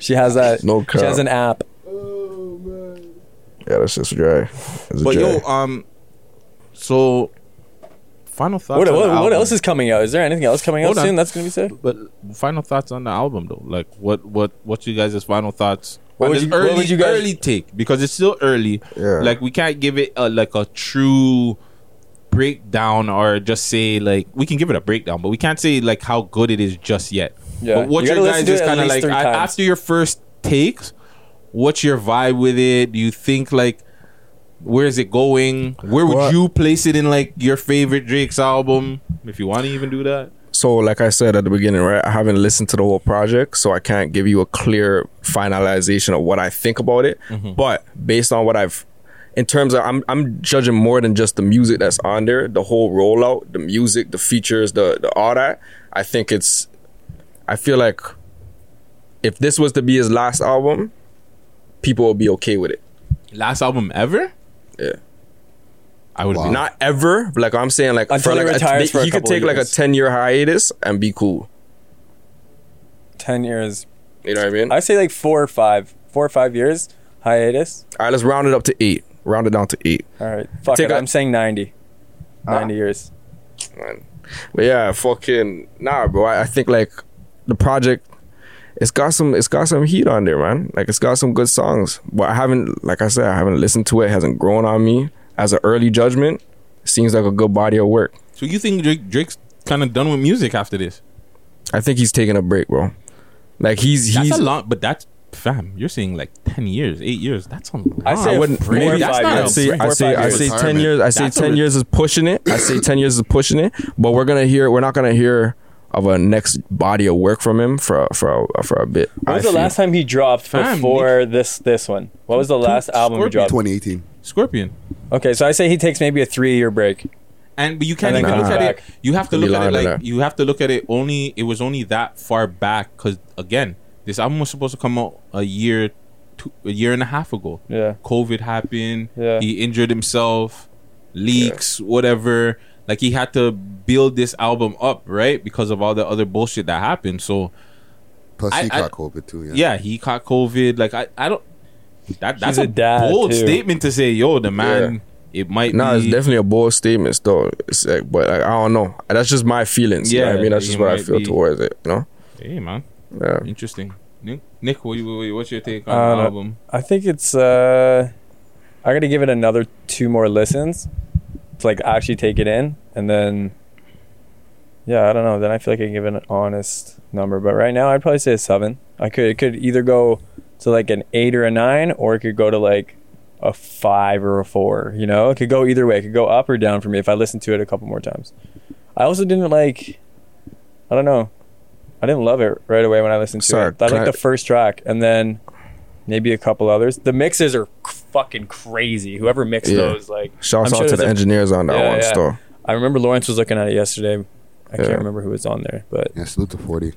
She has that.
No
She has an app. Oh man.
Yeah, that's just dry. It's a
but
dry.
yo, um, so final thoughts.
What,
on the
what, what else is coming out? Is there anything else coming
Hold
out
on.
soon that's gonna be said?
But final thoughts on the album though, like what what what's you guys' final thoughts?
What would you- what
early
would you guys-
early take because it's still early.
Yeah.
Like we can't give it a, like a true breakdown or just say like we can give it a breakdown, but we can't say like how good it is just yet.
Yeah.
But what
You
guys
to
is
it at
kind of like
times.
after your first takes, what's your vibe with it? Do you think like where is it going? Where would
What?
you place it in like your favorite Drake's album? If you want to even do that.
So, like I said at the beginning, right? I haven't listened to the whole project, so I can't give you a clear finalization of what I think about it. Mm-hmm. But based on what I've, in terms of, I'm I'm judging more than just the music that's on there, the whole rollout, the music, the features, the the all that. I think it's, I feel like, if this was to be his last album, people will be okay with it.
Last album ever?
Yeah.
I would
Wow.
be
Not ever. Like I'm saying, like
Until
for
he
like
retires
a,
for a
he could take
of
like a ten year hiatus and be cool.
Ten years.
You know what I mean?
I say like four or five, four or five years hiatus.
All right, let's round it up to eight. Round it down to eight.
All right, fuck
Take
it.
a-
I'm saying ninety.
Ah.
Ninety years.
man. But yeah, fucking nah, bro. I, I think like the project, it's got some, it's got some heat on there, man. Like it's got some good songs. But I haven't, like I said, I haven't listened to it. it hasn't grown on me as an early judgment. Seems like a good body of work.
So you think Drake Drake's kind of done with music after this?
I think he's taking a break, bro. Like he's
That's
he's
a lot, but that's fam. You're saying like ten years, eight years. That's a long.
I say
I wouldn't.
four or
Maybe
five
I'd
years.
say I
or
say I
years.
say ten years. I say
That's a
ten
re-
years is pushing it. I say ten years is pushing it. But we're gonna hear. We're not gonna hear of a next body of work from him for for for a bit.
What was
I
the
feel.
last time he dropped
Fam,
before this this one? What was the last album he dropped?
2018.
Scorpion.
Okay, so I say he takes maybe a three year break.
And but you can't
And then
even look
comes
at
back.
it. You have to
Could be
look at it
longer
like
that.
you have to look at it only. It was only that far back because again, this album was supposed to come out a year, two, a year and a half ago.
Yeah.
COVID happened.
Yeah.
He injured himself. Leaks, whatever. Like he had to build this album up, right? Because of all the other bullshit that happened. So
Plus,
I-
he
I-
caught COVID too. Yeah.
yeah, he caught COVID. Like I, I don't. That that's a,
a dad,
bold
too.
statement to say, yo, the man. It might
No,
be.
it's definitely a bold statement, though. It's like, but like, I don't know. That's just my feelings. you know what
Yeah,
I mean, that's just what I feel
be.
towards it. You know,
Hey man,
yeah.
interesting. Nick, Nick, what, you- what's your take on
Uh,
the album?
I think it's uh I gotta give it another two more listens to like actually take it in and then yeah, I don't know. Then I feel like I can give it an honest number. But right now I'd probably say a seven. I could it could either go to like an eight or a nine or it could go to like a five or a four, you know? It could go either way. It could go up or down for me if I listen to it a couple more times. I also didn't like I don't know. I didn't love it right away when I listened to
Sorry,
it. I
can
liked
I-
the first track and then maybe a couple others. The mixes are fucking crazy. Whoever mixed
Yeah.
those, like,
Shouts
I'm
out
sure
to the
a-
engineers on that
Yeah,
one.
yeah.
Still,
I remember Lawrence was looking at it yesterday. I
Yeah.
can't remember who was on there, but
Yeah, salute to 40.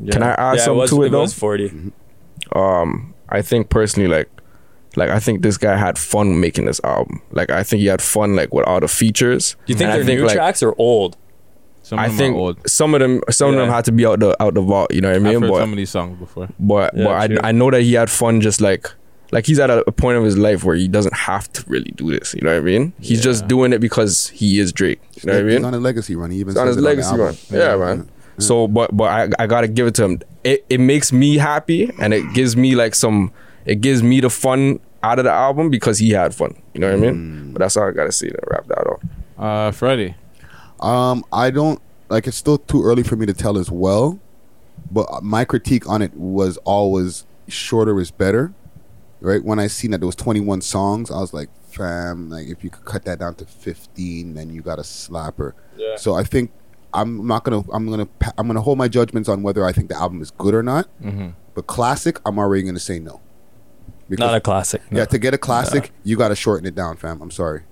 yeah.
Can I add
yeah,
something
it was,
to it, though?
was forty. Mm-hmm.
Um, I think personally, like, like I think this guy had fun making this album. Like, I think he had fun, like, with all the features.
Do you think
And
they're new
like,
tracks or old?
Some of
I
them
think
old.
some of them, some of them had to be out the out the vault. You know what I mean?
I've heard
But
some of these songs before.
but
Yeah,
but
true.
I, I know that he had fun just like like he's at a, a point of his life where he doesn't have to really do this you know what i mean he's just doing it because he is drake you know what i
He's
mean
on a legacy run. He even
It's on his legacy
the
run
album.
yeah, man so but but I, I gotta give it to him it, it makes me happy and it gives me like some it gives me the fun out of the album because he had fun you know what i
Mm.
mean but that's all i gotta say to wrap that up
Uh, Friday.
Um, I don't like. It's still too early for me to tell as well, But my critique on it was always shorter is better. Right when I seen that there was 21 songs, I was like, fam, like if you could cut that down to 15, then you got a slapper.
Yeah.
So I think I'm not gonna I'm gonna I'm gonna hold my judgments on whether I think the album is good or not.
Mhm.
But classic, I'm already gonna say no.
Because, Not a classic, no.
Yeah, to get a classic, you got to shorten it down, fam. I'm sorry,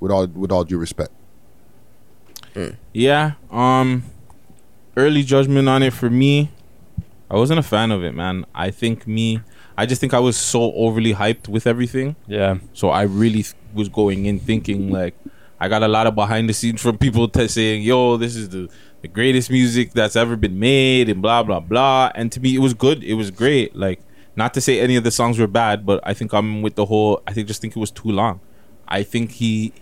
with all with all due respect.
Yeah. Um early judgment on it for me, I wasn't a fan of it, man. I think me I just think I was so overly hyped with everything.
Yeah.
So I really th- was going in thinking like I got a lot of behind the scenes from people t- saying, "Yo, this is the the greatest music that's ever been made," and blah blah blah. And to me, it was good. It was great. Like not to say any of the songs were bad, but I think I'm with the whole. I think just think it was too long. I think he,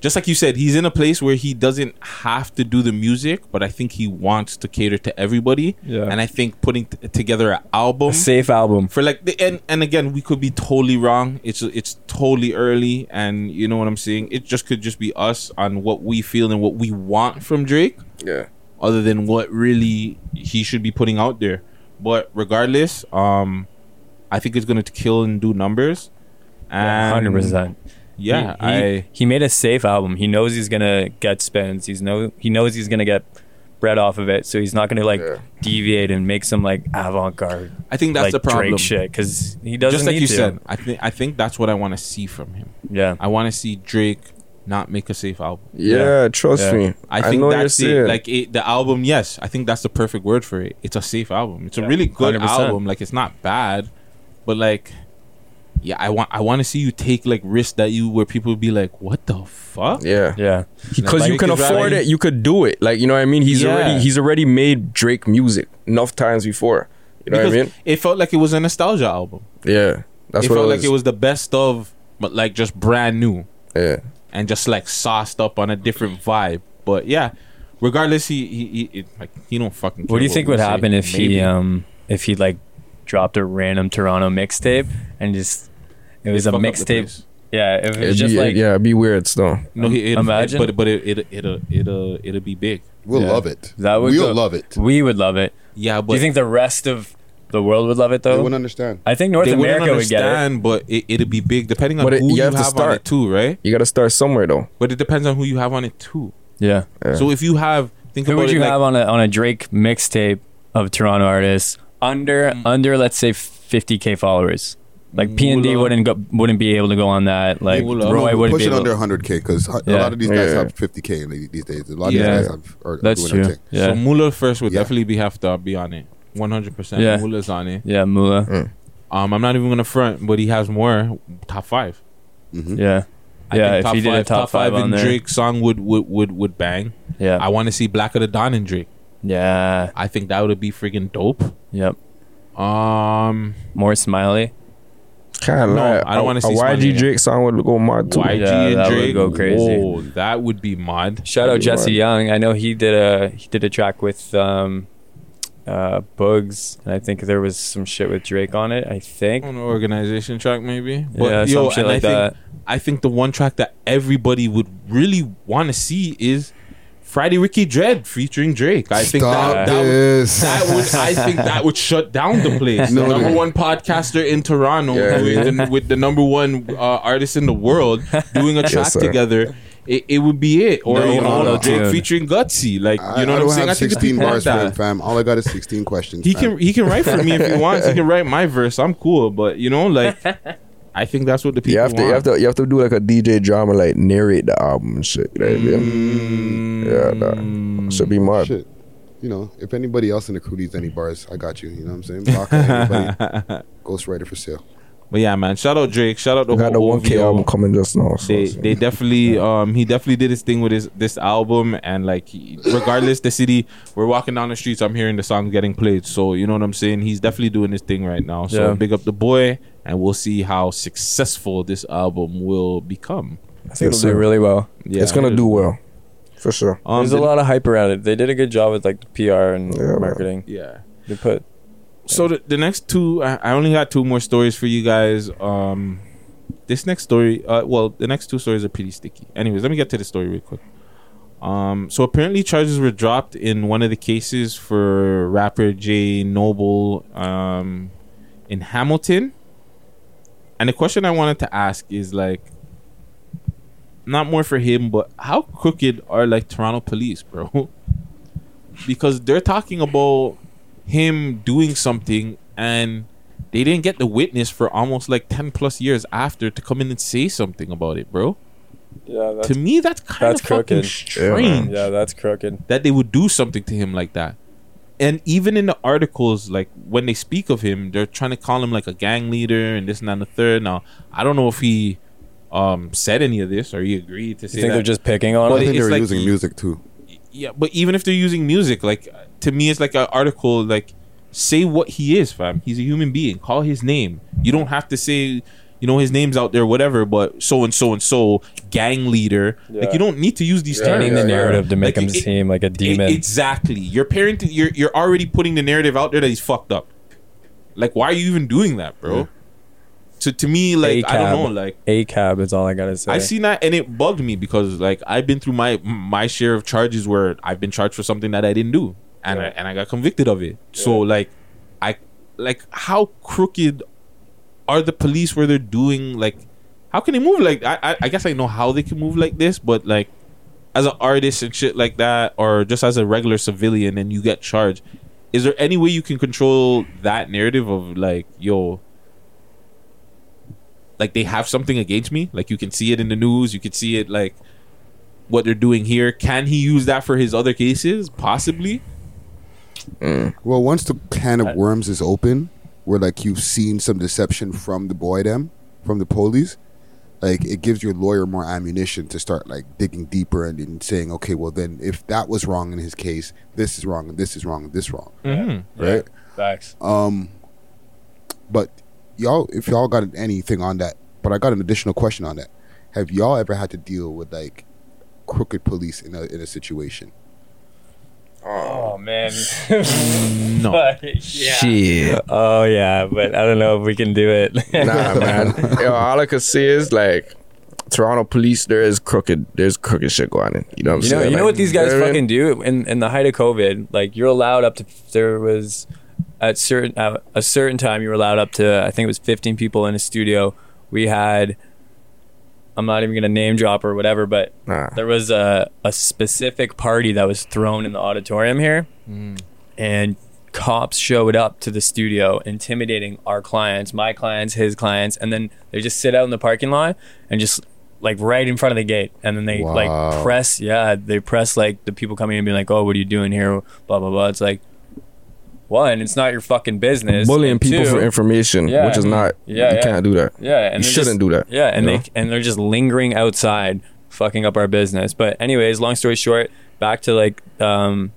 just like you said, he's in a place where he doesn't have to do the music, but I think he wants to cater to everybody.
Yeah.
And I think putting t- together an album,
A safe album.
for like the and and again we could be totally wrong it's it's totally early and you know what i'm saying it just could just be us on what we feel and what we want from drake
yeah
other than what really he should be putting out there but regardless um i think it's gonna kill and do numbers and
hundred percent.
Yeah
he, he,
i
he made a safe album. He knows he's gonna get spins. He's know he knows he's gonna get bread off of it. So he's not gonna like deviate and make some like avant garde.
I think that's
like,
the problem.
Drake shit because he doesn't
just like
need
you
to.
said i think i think that's what i want to see from him
Yeah.
i want to see drake not make a safe album
Yeah, trust
Yeah.
me.
I think
know
that's it.
saying.
Like it, the album, yes, I think that's the perfect word for it. It's a safe album. It's a really good
100%.
album. Like it's not bad, but like, yeah, I want I want to see you take like risks that you where people would be like, what the fuck?
Yeah,
yeah.
Because
Like,
you can afford it, you could do it. Like you know what I mean. He's
Yeah.
already he's already made Drake music enough times before. You know
because
what I mean?
it felt like it was a nostalgia album.
Yeah, that's
it
what
felt
it
like it was the best of, but like just brand new.
Yeah,
and just like sauced up on a different vibe. But yeah, regardless, he he, he like he don't fucking.
What do you
care
think would happen if
Maybe.
he um if he like dropped a random Toronto mixtape and just it was a
fuck up the
mixtape? Yeah, if it was
It'd
just
be,
like
yeah, it'd be weird still.
No, he, it,
Imagine.
it, but but it it it'll it'll it'll be big.
We'll
Yeah.
love it.
that would
we'll
go-
love it.
We would love it.
Yeah, but Do
you think the rest of the world would love it though?
They wouldn't understand.
I think North
they wouldn't
America would get it.
but it, it'll be big depending on
But it-
who
you
you
have
have,
to
on it too, right?
You got to start somewhere though.
But it depends on who you have on it too.
Yeah.
Yeah.
So if you have think
Who
about
would
it
you
like,
have on a on a Drake mixtape of Toronto artists under
Mm.
under let's say 50k followers? Like P and D
Mula.
wouldn't go wouldn't be able to go on that. Like
Mula.
Roy wouldn't
Push
be
it
able.
under 100k because a
Yeah.
lot of these guys
Yeah.
have 50k these days. A lot of
Yeah.
these guys have are, are
That's
doing
true.
their thing.
Yeah.
So Muller first would
Yeah.
definitely be have to be on it. One hundred percent.
Yeah.
Muller's on it.
yeah, Mula.
Mm.
Um, I'm not even gonna front, but he has more top five.
Mhm.
Yeah.
I
yeah,
think
if
top
he did
five,
a top, five, on
in
there.
Drake song would would would would bang.
Yeah.
I want to see Black of the Dawn in Drake.
yeah.
I think that would be freaking dope.
Yep.
Um,
More smiley.
Kind of
No,
like
I don't wanna see
a YG
Smiley.
Drake song would go mad too.
YG
Yeah,
and
that would
Drake
go crazy.
Whoa, that would be mod.
Shout out
That'd be
Jesse
wild.
Young. I know he did a he did a track with um uh Bugs and I think there was some shit with Drake on it. I think.
An organization track, maybe.
Yeah, some shit
and I
like
think. I think the one track that everybody would really want to see is Friday Ricky Dread featuring Drake. I think
Stop
that that would, that would I think that would shut down the place.
No,
the number
no.
one podcaster in Toronto
Yeah,
doing the, with the number one uh, artist in the world doing a track
sir.
together. It, it would be it, or
No
you know,
auto-tune.
Drake featuring Gutsy, like
I,
you know
I
what I'm
don't
saying.
have
I think
16 bars for him, fam. All I got is 16 questions.
He
fam.
can he can write for me if he <laughs> wants. He can write my verse. I'm cool, but you know, like I think that's what the people
You have to,
want.
you have to, you have to do like a DJ drama, like narrate the album and shit. You know what Yeah, nah. Mm. should be mad.
Shit. You know, if anybody else in the crew needs any bars, I got you. You know what I'm saying? Block anybody. <laughs> Ghostwriter for sale.
But yeah, man. Shout out Drake. Shout out the
We got the
whole
one K
OVO.
album coming just now. So,
They
so.
they definitely <laughs> um he definitely did his thing with his this album and like he- regardless the city we're walking down the streets I'm hearing the song getting played so you know what I'm saying he's definitely doing his thing right now so
Yeah.
big up the boy and we'll see how successful this album will become.
I think
Yes,
it'll do really well.
Yeah,
it's gonna do well, for sure.
Um,
There's a lot of hype around it. They did a good job with like the PR and
Yeah, man.
marketing.
Yeah.
They put
So the, the next two, I, I only got two more stories for you guys. Um, this next story, uh, well, the next two stories are pretty sticky. Anyways, let me get to the story real quick. Um, so apparently charges were dropped in one of the cases for rapper Jay Noble um, in Hamilton. And the question I wanted to ask is like, not more for him, but how crooked are like Toronto police, bro? <laughs> because they're talking about him doing something and they didn't get the witness for almost like 10 plus years after to come in and say something about it, bro.
Yeah, that's,
to me, that's kind
that's
of fucking
crooked.
strange.
Yeah, that's crooked.
That they would do something to him like that. And even in the articles, like when they speak of him, they're trying to call him like a gang leader and this and that and the third. Now, I don't know if he um said any of this or he agreed to say
think
that.
they're just picking on
him.
I
think they were
like-
using music too.
Yeah, but even if they're using music, like to me, it's like an article. Like, say what he is, fam. He's a human being. Call his name. You don't have to say, you know, his name's out there, whatever. But so and so and so, gang leader. Like, you don't need to use these terms.
Painting the narrative to make
Like,
him
it-
seem like a demon.
E- exactly. You're parent. You're you're already putting the narrative out there that he's fucked up. Like, why are you even doing that, bro? So to me, like, I don't know, like.
a cab is all I gotta say.
I seen that and it bugged me because like I've been through my my share of charges where I've been charged for something that I didn't do and I, and I got convicted of it. So like I like how crooked are the police where they're doing like how can they move like I I, I guess I know how they can move like this but like as an artist and shit like that or just as a regular civilian and you get charged is there any way you can control that narrative of like yo like they have something against me. Like you can see it in the news. You can see it like what they're doing here. Can he use that for his other cases? Possibly.
Well, once the can of worms is open, where like you've seen some deception from the boy them, from the police, like it gives your lawyer more ammunition to start like digging deeper and, then saying, okay, well then if that was wrong in his case, this is wrong and this is wrong and this wrong,
Mhm.
right?
Facts.
Um, but y'all, if y'all got anything on that, but I got an additional question on that. Have y'all ever had to deal with like crooked police in a in a situation?
Oh man. <laughs>
no.
but, <laughs> yeah.
Shit.
Oh yeah, but I don't know if we can do it.
Nah, man. <laughs> Yo, all I could see is like Toronto police. There is crooked. There's crooked shit going on. You know what I'm
you know,
saying?
you know what these guys
you know what I
fucking do in in the height of COVID. Like you're allowed up to there was at certain at a certain time you were allowed up to I think it was 15 people in a studio. We had I'm not even gonna name drop or whatever, but ah. there was a a specific party that was thrown in the auditorium here, mm. and cops showed up to the studio intimidating our clients, my clients, his clients, and then they just sit out in the parking lot and just like right in front of the gate, and then they
Wow.
like press, yeah, they press like the people coming in and being like, "Oh, what are you doing here?" Blah blah blah. It's like one, it's not your fucking business.
bullying
and
people
two-
for information,
Yeah.
which is not.
Yeah,
you
yeah.
can't do that.
Yeah, and
you shouldn't
just-
do that.
Yeah, and they
know?
and they're just lingering outside, fucking up our business. But anyways, long story short, back to like um,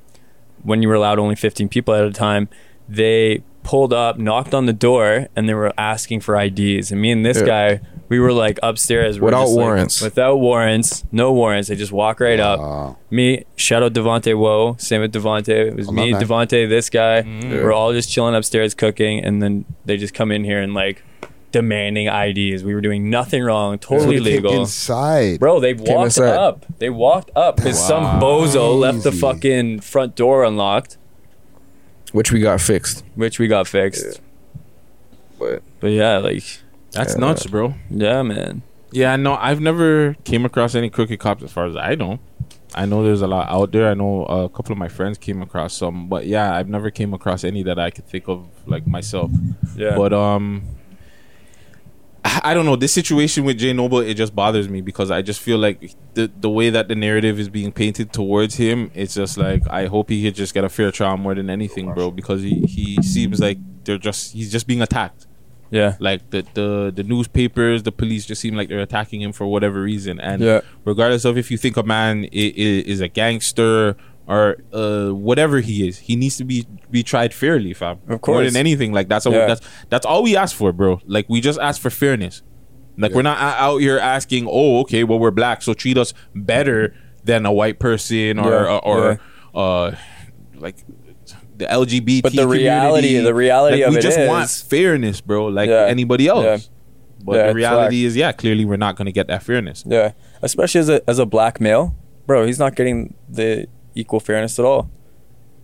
when you were allowed only 15 people at a time, they pulled up, knocked on the door, and they were asking for IDs. And me and this
Yeah.
guy, we were like upstairs we're
Without
just, like,
warrants.
without warrants, no warrants. They just walk right up. Me, shout out Devonte Woe. Same with Devonte. It was me,
Alumni.
Devonte, this guy.
Mm.
We're all just chilling upstairs cooking, and then they just come in here and like demanding IDs. We were doing nothing wrong, totally
So
legal.
inside,
Bro, they walked up. They walked up because some bozo left the fucking front door unlocked,
which we got fixed.
which we got fixed.
But
But yeah, like
that's nuts bro
yeah, man.
Yeah, no, I've never came across any crooked cops as far as I know. I know there's a lot out there. I know a couple of my friends came across some, but yeah, I've never came across any that I could think of like myself.
Yeah.
But um I don't know. This situation with Jay Noble, it just bothers me because I just feel like the the way that the narrative is being painted towards him, it's just like I hope he could just get a fair trial more than anything, bro. Because he he seems like they're just he's just being attacked.
Yeah.
Like the the the newspapers, the police just seem like they're attacking him for whatever reason. And
Yeah.
regardless of if you think a man is, is a gangster or uh, whatever he is, he needs to be be tried fairly, fam.
Of course, More
than anything, like that's a,
Yeah.
that's that's all we ask for, bro. Like we just ask for fairness. Like we're not out here asking, oh, okay, well we're black, so treat us better than a white person or
Yeah,
or uh like the LGBT.
But the reality-
community.
the reality
Like,
of
we
it
just
is-
want fairness, bro. Like
Yeah.
anybody else.
Yeah.
But
Yeah,
the reality is, yeah, clearly we're not going to get that fairness.
Yeah, especially as a as a black male, bro, he's not getting the equal fairness at all.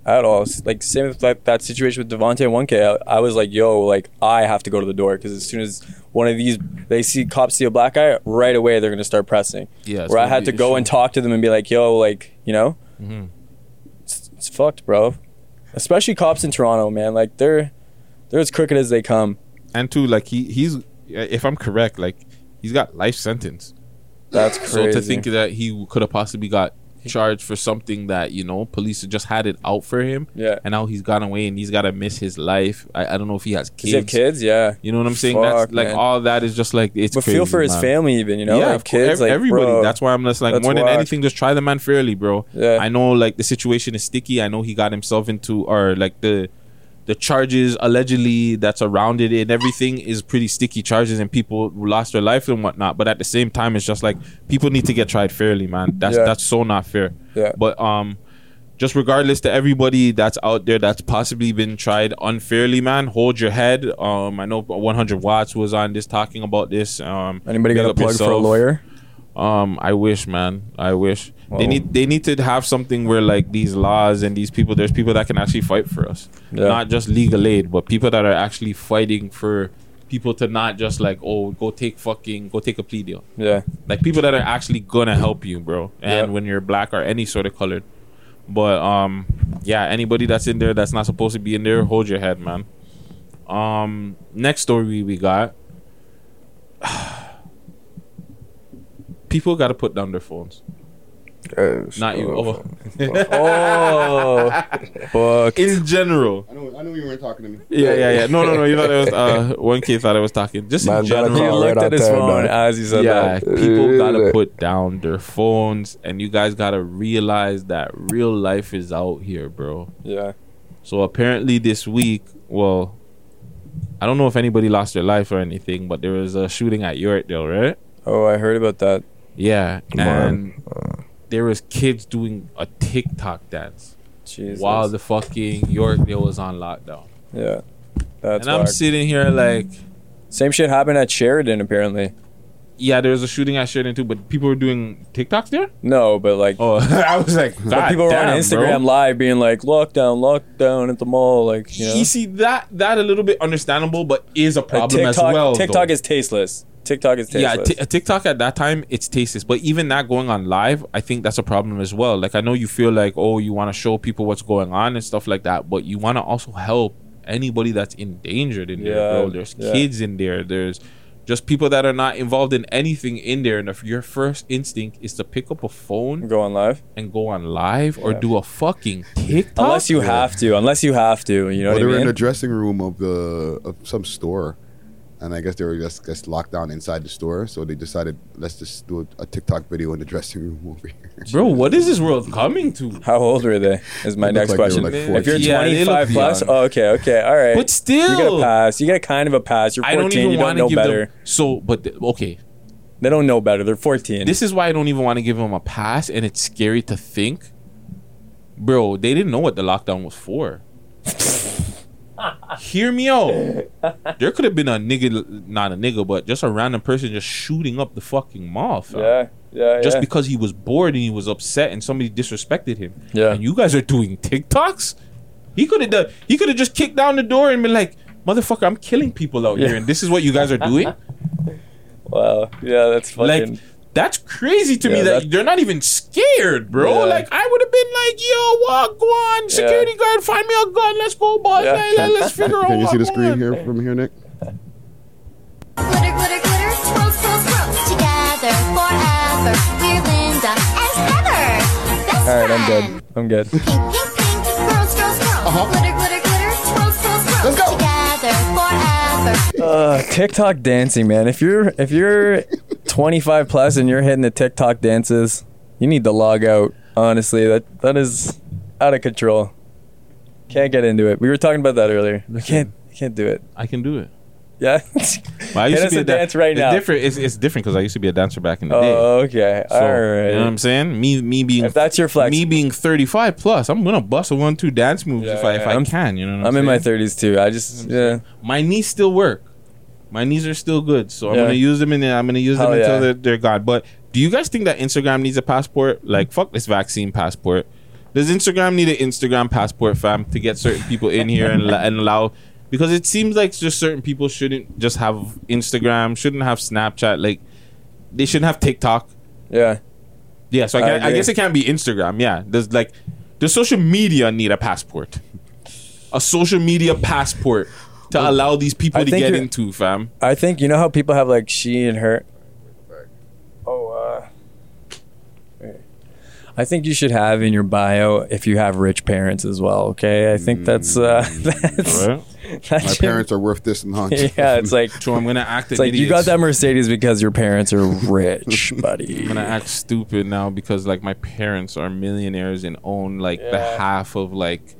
At all. Like same with that, that situation with Devontae 1K. I, I was like, yo, like I have to go to the door because as soon as one of these they see cops see a black guy, right away they're gonna start pressing.
Yeah,
Where I had to go
issue.
and talk to them and be like, yo, like you know,
Mhm.
it's, it's fucked, bro. Especially cops in Toronto, man. Like they're they're as crooked as they come.
And two, like he he's if I'm correct, like he's got life sentence.
That's
So to think that he could have possibly got charged for something that you know police just had it out for him.
Yeah.
And now he's gone away and he's got to miss his life. I, I don't know if he has kids.
He kids? Yeah.
You know what I'm saying? That's like
man.
all that is just like it's.
But feel
crazy,
for his family even, you know?
Yeah,
Like, kids,
ev-
like,
everybody.
bro,
that's why I'm just like more than anything, just try the man fairly, bro.
Yeah.
I know like the situation is sticky. I know he got himself into or like the the charges allegedly that's around it and everything is pretty sticky charges and people lost their life and whatnot. But at the same time, it's just like people need to get tried fairly, man. That's
Yeah.
that's so not fair.
Yeah.
But um just regardless to everybody that's out there that's possibly been tried unfairly, man, hold your head. Um, I know 100 Watts was on this talking about this. Um,
Anybody got a plug for a lawyer?
Um, I wish, man. I wish They need they need to have something where like these laws and these people. There's people that can actually fight for us,
Yeah.
not just legal aid, but people that are actually fighting for people to not just like oh go take fucking go take a plea deal.
Yeah.
Like people that are actually gonna help you, bro. And
Yeah.
when you're black or any sort of colored. But um, yeah, anybody that's in there that's not supposed to be in there, hold your head, man. Um, next story we got. <sighs> People got to put down their phones. Not you. Oh. <laughs>
Oh, fuck.
In general.
I know, I know you weren't talking to me.
Yeah, yeah, yeah. No, no, no. You thought it was uh, <laughs> one kid thought I was talking. Just
Man,
in
gotta
general.
call right out there, man.
as he said
yeah,
that.
people gotta put down their phones, and you guys gotta realize that real life is out here, bro.
Yeah.
So apparently this week, well, I don't know if anybody lost their life or anything, but there was a shooting at Yorkdale, right?
Oh, I heard about that.
Yeah,
Man.
and there was kids doing a TikTok dance
Jesus.
while the fucking Yorkdale was on lockdown.
Yeah. That's
and I'm
whack.
sitting here like,
Same shit happened at Sheridan apparently.
yeah, there was a shooting at Sheridan too, but people were doing TikToks there.
No, but like
Oh, <laughs> I was like, God
people were on Instagram
bro.
live being like lockdown, lockdown at the mall, like you know.
You see that that a little bit understandable, but is a problem
TikTok,
as well.
TikTok
though.
is tasteless. TikTok is
yeah, t- TikTok at that time it's tasteless, but even that going on live, I think that's a problem as well. Like I know you feel like oh you want to show people what's going on and stuff like that, but you want to also help anybody that's endangered in there,
Yeah,
bro. There's
yeah.
kids in there. There's just people that are not involved in anything in there, and if your first instinct is to pick up a phone,
go on live,
and go on live, or do a fucking TikTok,
unless you have to, unless you have to, you know
well,
what
they
I
were in
mean?
the dressing room of the of some store, and I guess they were just, just locked down inside the store. So they decided let's just do a, a TikTok video in the dressing room over here. <laughs>
bro. What is this world coming to?
How old were they? Is my next
like
question.
like
if you're
14.
Yeah,
25 plus,
young.
oh, okay, okay, all right.
But still,
you get a pass. You get a kind of a pass. You're 14.
I don't even
you don't know
give
better.
them. So, but the, okay,
They don't know better. They're 14.
this is why I don't even want to give them a pass, and it's scary to think, bro. They didn't know what the lockdown was for. <laughs> Hear me out. There could have been a nigga, not a nigga, but just a random person just shooting up the fucking mall. fam.
yeah, yeah,
Just
yeah.
because he was bored and he was upset and somebody disrespected him.
Yeah.
And you guys are doing TikToks? He could have done he could have just kicked down the door and been like, motherfucker, I'm killing people out here and this is what you guys are doing? <laughs>
Wow. Yeah, that's fucking.
like that's crazy to me
Yeah,
that,
that-
they're not even scared, bro.
Yeah.
Like I would have been like, yo, what? Go on, security guard, find me a gun. Let's go, boss.
Yeah.
Like, let- let's figure out.
Can you see the
what
screen
going.
here from here, Nick?
Glitter, glitter, glitter. Together forever. We're Linda and Heather. Best
all right, I'm good. I'm good.
Pink, pink, pink, swirl, swirl, swirl. Glitter, glitter, glitter. Let's go. Together forever.
Uh, TikTok dancing, man. If you're if you're 25 plus and you're hitting the TikTok dances, you need to log out. Honestly, that that is out of control. Can't get into it. We were talking about that earlier. I can't I can't do it.
I can do it.
Yeah. <laughs>
Well, I used to be
a
da-
dance right
it's
now.
Different. It's, it's different because I used to be a dancer back in the day.
Oh, okay.
So,
All right.
You know what I'm saying? Me, me being
If that's your flex.
me being 35 plus, I'm gonna bust a one two dance moves
Yeah,
if I if I
I'm-
can. You know, what
I'm in my 30s too. I just yeah.
My knees still work. My knees are still good, so I'm
Yeah.
gonna use them and I'm gonna use
Hell
them until
yeah.
they're, they're gone. But do you guys think that Instagram needs a passport? Like, fuck this vaccine passport. Does Instagram need an Instagram passport, fam, to get certain people in here and, and allow? Because it seems like just certain people shouldn't just have Instagram, shouldn't have Snapchat. Like, they shouldn't have TikTok.
Yeah.
Yeah, so I,
I
guess, I guess it can't be Instagram. Yeah, does like does social media need a passport? A social media passport to allow these people
I
to get into, fam.
I think you know how people have like she and her. Oh, uh. I think you should have in your bio if you have rich parents as well. Okay, I think that's uh, <laughs> that's that
My
should-
parents are worth this much. <laughs>
Yeah, it's like
So I'm gonna act.
it's
an
like you got that Mercedes because your parents are rich, <laughs> buddy.
I'm gonna act stupid now because like my parents are millionaires and own like the half of like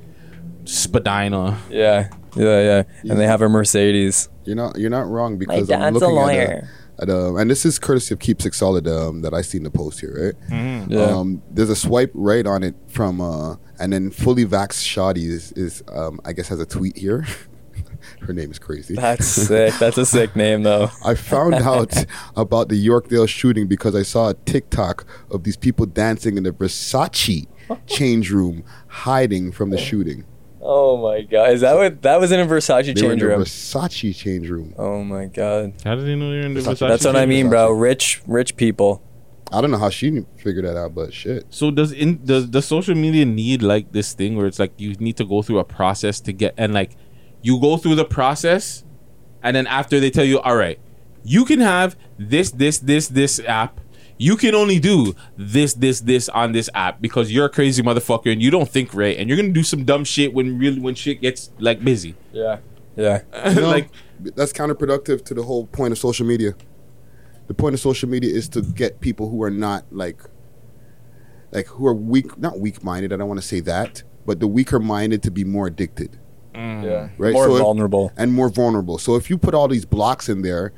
Spadina.
Yeah, yeah, yeah, and they have a Mercedes.
You're not you're not wrong because I'm
dad's a
looking
lawyer.
at, a, at um, and this is courtesy of Keep Six Solid um, that I seen the post here, right?
Mhm. Yeah.
Um, there's a swipe right on it from uh, and then fully vax shoddy is, is um, I guess has a tweet here. <laughs> Her name is crazy.
That's <laughs> sick. That's a sick name though.
I found <laughs> out about the Yorkdale shooting because I saw a TikTok of these people dancing in the Versace change room, hiding from the shooting.
Oh my god, is that what that was in a Versace
They were in
change
the
room?
Versace change room.
Oh my god.
How did they know you're in the Versace?
That's what I mean, bro. Rich, rich people.
I don't know how she figured that out, but shit.
So does in does does social media need like this thing where it's like you need to go through a process to get and like you go through the process and then after they tell you all right you can have this this this this app you can only do this this this on this app because you're a crazy motherfucker and you don't think right and you're gonna do some dumb shit when really when shit gets like busy
Yeah. Yeah. <laughs>
You know,
like
that's counterproductive to the whole point of social media. The point of social media is to get people who are not like like who are weak not weak minded, I don't want to say that, but the weaker minded to be more addicted.
Yeah.
Right?
More
So if-
vulnerable.
and more vulnerable. So if you put all these blocks in there,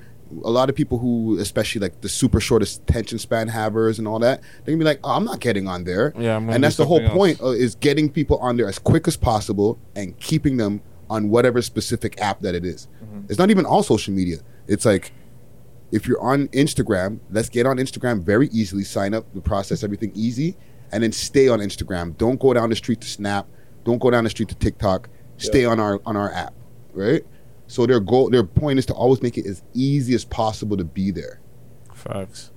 a lot of people who, especially like the super short attention span havers and all that, they're gonna be like, "Oh, I'm not getting on there."
Yeah, I'm
and that's the whole
something
point uh, is getting people on there as quick as possible and keeping them on whatever specific app that it is. It's not even all social media. It's like if you're on Instagram, let's get on Instagram very easily. Sign up, the process everything easy, and then stay on Instagram. Don't go down the street to Snap. Don't go down the street to TikTok. Stay on our on our app, right? So their goal, their point is to always make it as easy as possible to be there.
facts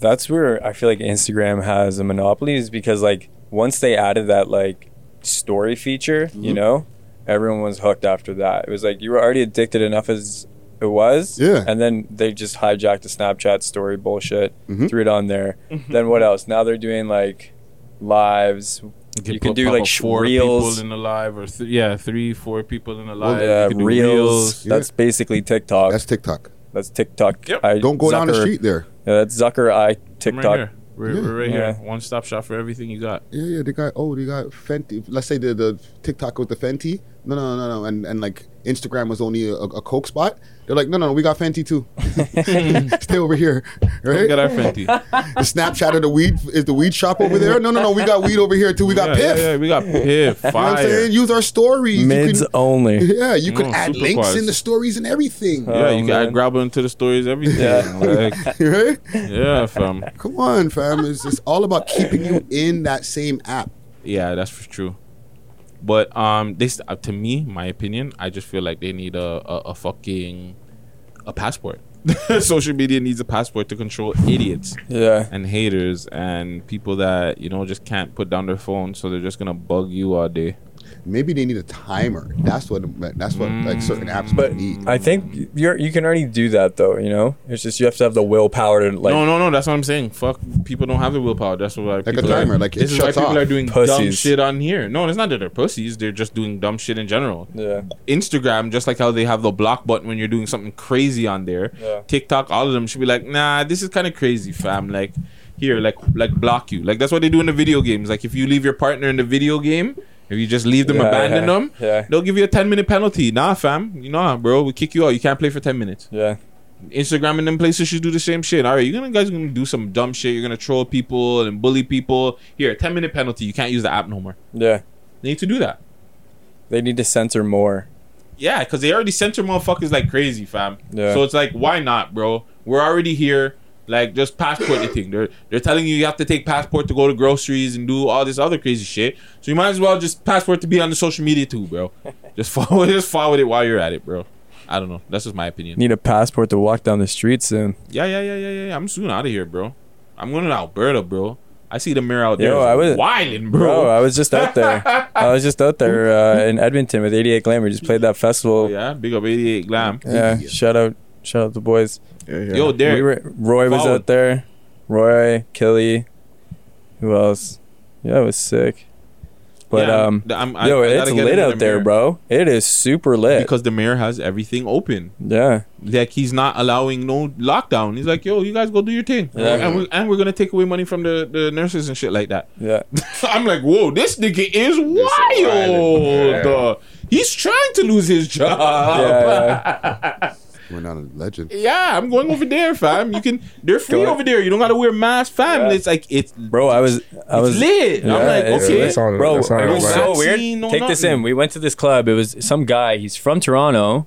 That's where I feel like Instagram has a monopoly is because like once they added that like story feature, you
Mhm.
know, everyone was hooked after that. It was like you were already addicted enough as it was.
Yeah.
And then they just hijacked the Snapchat story bullshit,
Mhm.
threw it on there. then what else? Now they're doing like lives. You, can
put-
do like
four
reels.
people in a live or th- yeah three four people in a
Well,
live
yeah,
You can do
reels. That's basically TikTok.
That's TikTok.
That's TikTok.
Yep.
I-
Don't go down the street there.
Yeah, that's Zucker. I
I'm
TikTok.
right here. We're,
Yeah.
we're right
Yeah.
here. One stop shop for everything you got.
Yeah, yeah. They got oh, they got Fenty. Let's say the the TikTok with the Fenty. No, no, no, no. And and like Instagram was only a, a Coke spot. They're like, no, no, no. We got Fenty too. <laughs> Stay over here, right?
got our Fenty.
the Snapchat of the weed is the weed shop over there. No, no, no. We got weed over here too. We got
yeah,
Piff.
Yeah, yeah, we got Piff.
You know what I'm
Fire.
saying? Use our stories. You
Mids
can-
only.
Yeah, you mm, could
No,
add links
quads.
in the stories and everything.
yeah, oh, you
Oh,
can add
man.
grab into the stories, everything.
Yeah.
Like,
right? <laughs>
yeah, fam.
Come on, fam. It's, it's all about keeping you in that same app.
Yeah, that's for true. But um, this uh, to me, my opinion, I just feel like they need a a, a fucking a passport. <laughs> Social media needs a passport to control idiots
Yeah.
and haters and people that you know just can't put down their phone, so they're just gonna bug you all day.
Maybe they need a timer. That's what. That's what like certain apps
But
need.
I think you're you can already do that though. You know, it's just you have to have the willpower to like.
no, no, no. That's what I'm saying. Fuck, people don't have the willpower. That's why
a
people
timer,
Are,
like, it
this is why
shuts
people
off.
are doing dumb shit on here. No, it's not that they're pussies. They're just doing dumb shit in general.
Yeah.
Instagram, just like how they have the block button when you're doing something crazy on there.
Yeah.
TikTok, all of them should be like, nah, this is kind of crazy, fam. Like, here, like, like block you. Like that's what they do in the video games. Like if you leave your partner in the video game, if you just leave them,
Yeah,
abandon
yeah,
them,
yeah.
they'll give you a ten minute penalty. Nah, fam, you know, bro, we kick you out. You can't play for ten minutes.
Yeah.
Instagram and them places should do the same shit. All right, you guys are gonna guys gonna do some dumb shit. You're gonna troll people and bully people. Here, ten minute penalty. You can't use the app no more.
Yeah.
They need to do that.
They need to censor more.
Yeah, because they already censor motherfuckers like crazy, fam.
Yeah.
So it's like, why not, bro? We're already here. Like, just passport the thing. They're they're telling you you have to take passport to go to groceries and do all this other crazy shit. So you might as well just passport to be on the social media too, bro. <laughs> just follow, <laughs> just follow it while you're at it, bro. I don't know. That's just my opinion.
Need a passport to walk down the street soon.
Yeah, yeah, yeah, yeah, yeah. yeah. I'm soon out of here, bro. I'm going to Alberta, bro. I see the mirror out there.
Yo, I was
wilding, bro.
I was just out there. <laughs> I was just out there uh, in Edmonton with 88 Glam. We just played that festival.
Yeah, big up 88 Glam.
Yeah, shout out, shout out the boys.
Yo, Derek,
We were, Roy was
forward.
out there. Roy, Kelly. who else? Yeah, it was sick. But
Yeah,
um,
the- I'm- I-
yo,
I
it's lit
into the
out there, bro. It is super lit.
because the mayor has everything open.
Yeah.
Like he's not allowing no lockdown. He's like, yo, you guys go do your thing.
Yeah.
And, we, and we're gonna take away money from the, the nurses and shit like that.
Yeah. <laughs>
I'm like, whoa, this nigga is wild. Uh, He's trying to lose his job. <laughs> <laughs>
We're not a legend.
Yeah, I'm going over there, fam. You can. They're free
Go-
over there. You don't gotta wear mask, fam. It's like it's.
Bro, I was, I was
lit. I'm like,
it's
okay.
lit.
sounded-
bro.
that sounded
it was
right.
so weird.
No
Take this in. We went to this club. It was some guy. He's from Toronto,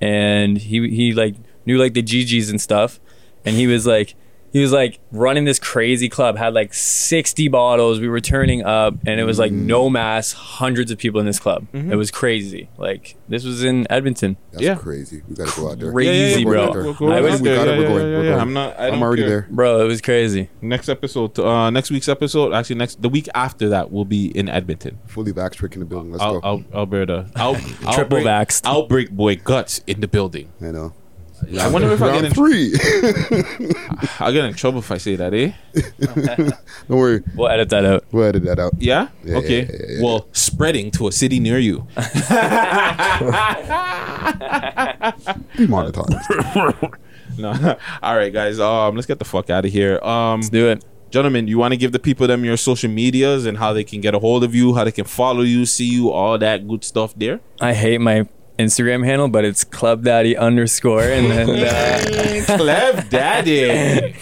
and he he like knew like the GGs and stuff, and he was like. He was like running this crazy club, had like 60 bottles. We were turning up, and it was like no mass, hundreds of people in this club.
Mhm.
It was crazy. Like, this was in Edmonton.
That's crazy. We gotta go out there.
Crazy,
We're
bro.
going out there.
Go
I
out
was-
there.
we got it.
Yeah,
We're
yeah,
going.
yeah,
We're
yeah.
going.
I'm not. I
I'm already
care.
there.
Bro, it was crazy.
Next episode, uh, next week's episode, actually next the week after that will be in Edmonton.
Fully vax trick in the building. Let's
Al-
go.
Al- Alberta. Al- <laughs>
Triple
outbreak,
vaxxed.
Outbreak boy guts in the building.
I know.
I wonder if I
Round
get in.
three. <laughs>
I'll get in trouble if I say that, eh? <laughs>
Don't worry.
We'll edit that out.
We'll edit that out.
Yeah.
Yeah,
okay.
yeah, yeah, yeah.
Well, spreading to a city near you. <laughs>
Demonetized.
no. All right, guys. Um, let's get the fuck out of here. Um, let's
do it.
Gentlemen, you want to give the people them your social medias and how they can get a hold of you, how they can follow you, see you, all that good stuff there.
I hate my Instagram handle, but it's Club Daddy underscore, and then uh, <laughs>
Clev Daddy.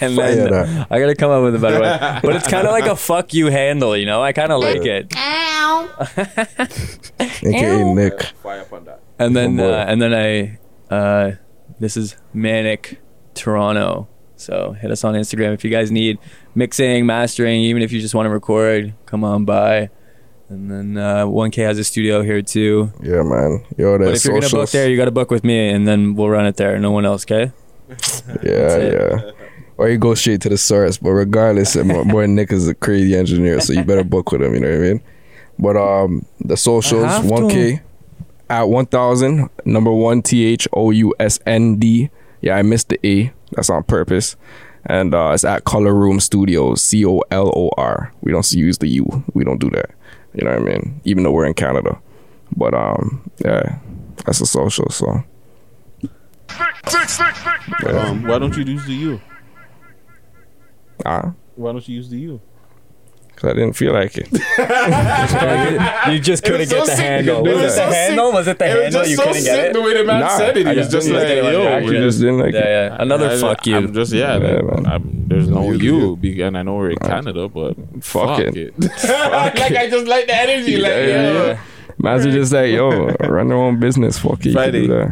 and
Fire
then I gotta come up with a better one. But it's kind of like a fuck you handle, you know. I kind of like it. <laughs>
AKA Nick.
Fire up on that.
And then uh, and then I, uh, this is Manic Toronto. So hit us on Instagram if you guys need mixing, mastering, even if you just want to record. Come on by. And then uh, 1K has a studio here too.
Yeah, man. Yo,
But if you're gonna book there, you got to book with me, and then we'll run it there. No one else, okay?
Yeah, yeah. Or you go straight to the source. But regardless, <laughs> my boy Nick is a crazy engineer, so you better book with him. You know what I mean? But um, the socials, one K at one thousand. Number one T H O U S N D. Yeah, I missed the A. That's on purpose. And uh, it's at Color Room Studios. C O L O R. We don't use the U. We don't do that. You know what I mean? Even though we're in Canada. But um, yeah, that's a social. So.
Um, why don't you use the U?
Ah,
Why don't you use the U?
Cause I didn't feel like it. <laughs>
you just couldn't get
so
the
sick.
handle.
It
Was
was
it the
sick.
handle? Was it the
It was
handle?
just
You
so
couldn't get
sick
it.
the way the man
Nah,
said it. He
I
was
just
just
didn't
like,
like it.
yo,
I
we're
just didn't like
Yeah,
it.
yeah. Another
I-
fuck you.
I'm just yeah.
Yeah,
like,
man.
I'm, there's no
You
you,
you.
and I know we're in Canada, but
Fuck it. <laughs> <laughs>
like I just like the energy. Like
Yeah,
yo.
yeah. Man's just like, yo, run their own business. Fuck it. you can
Friday.
do that.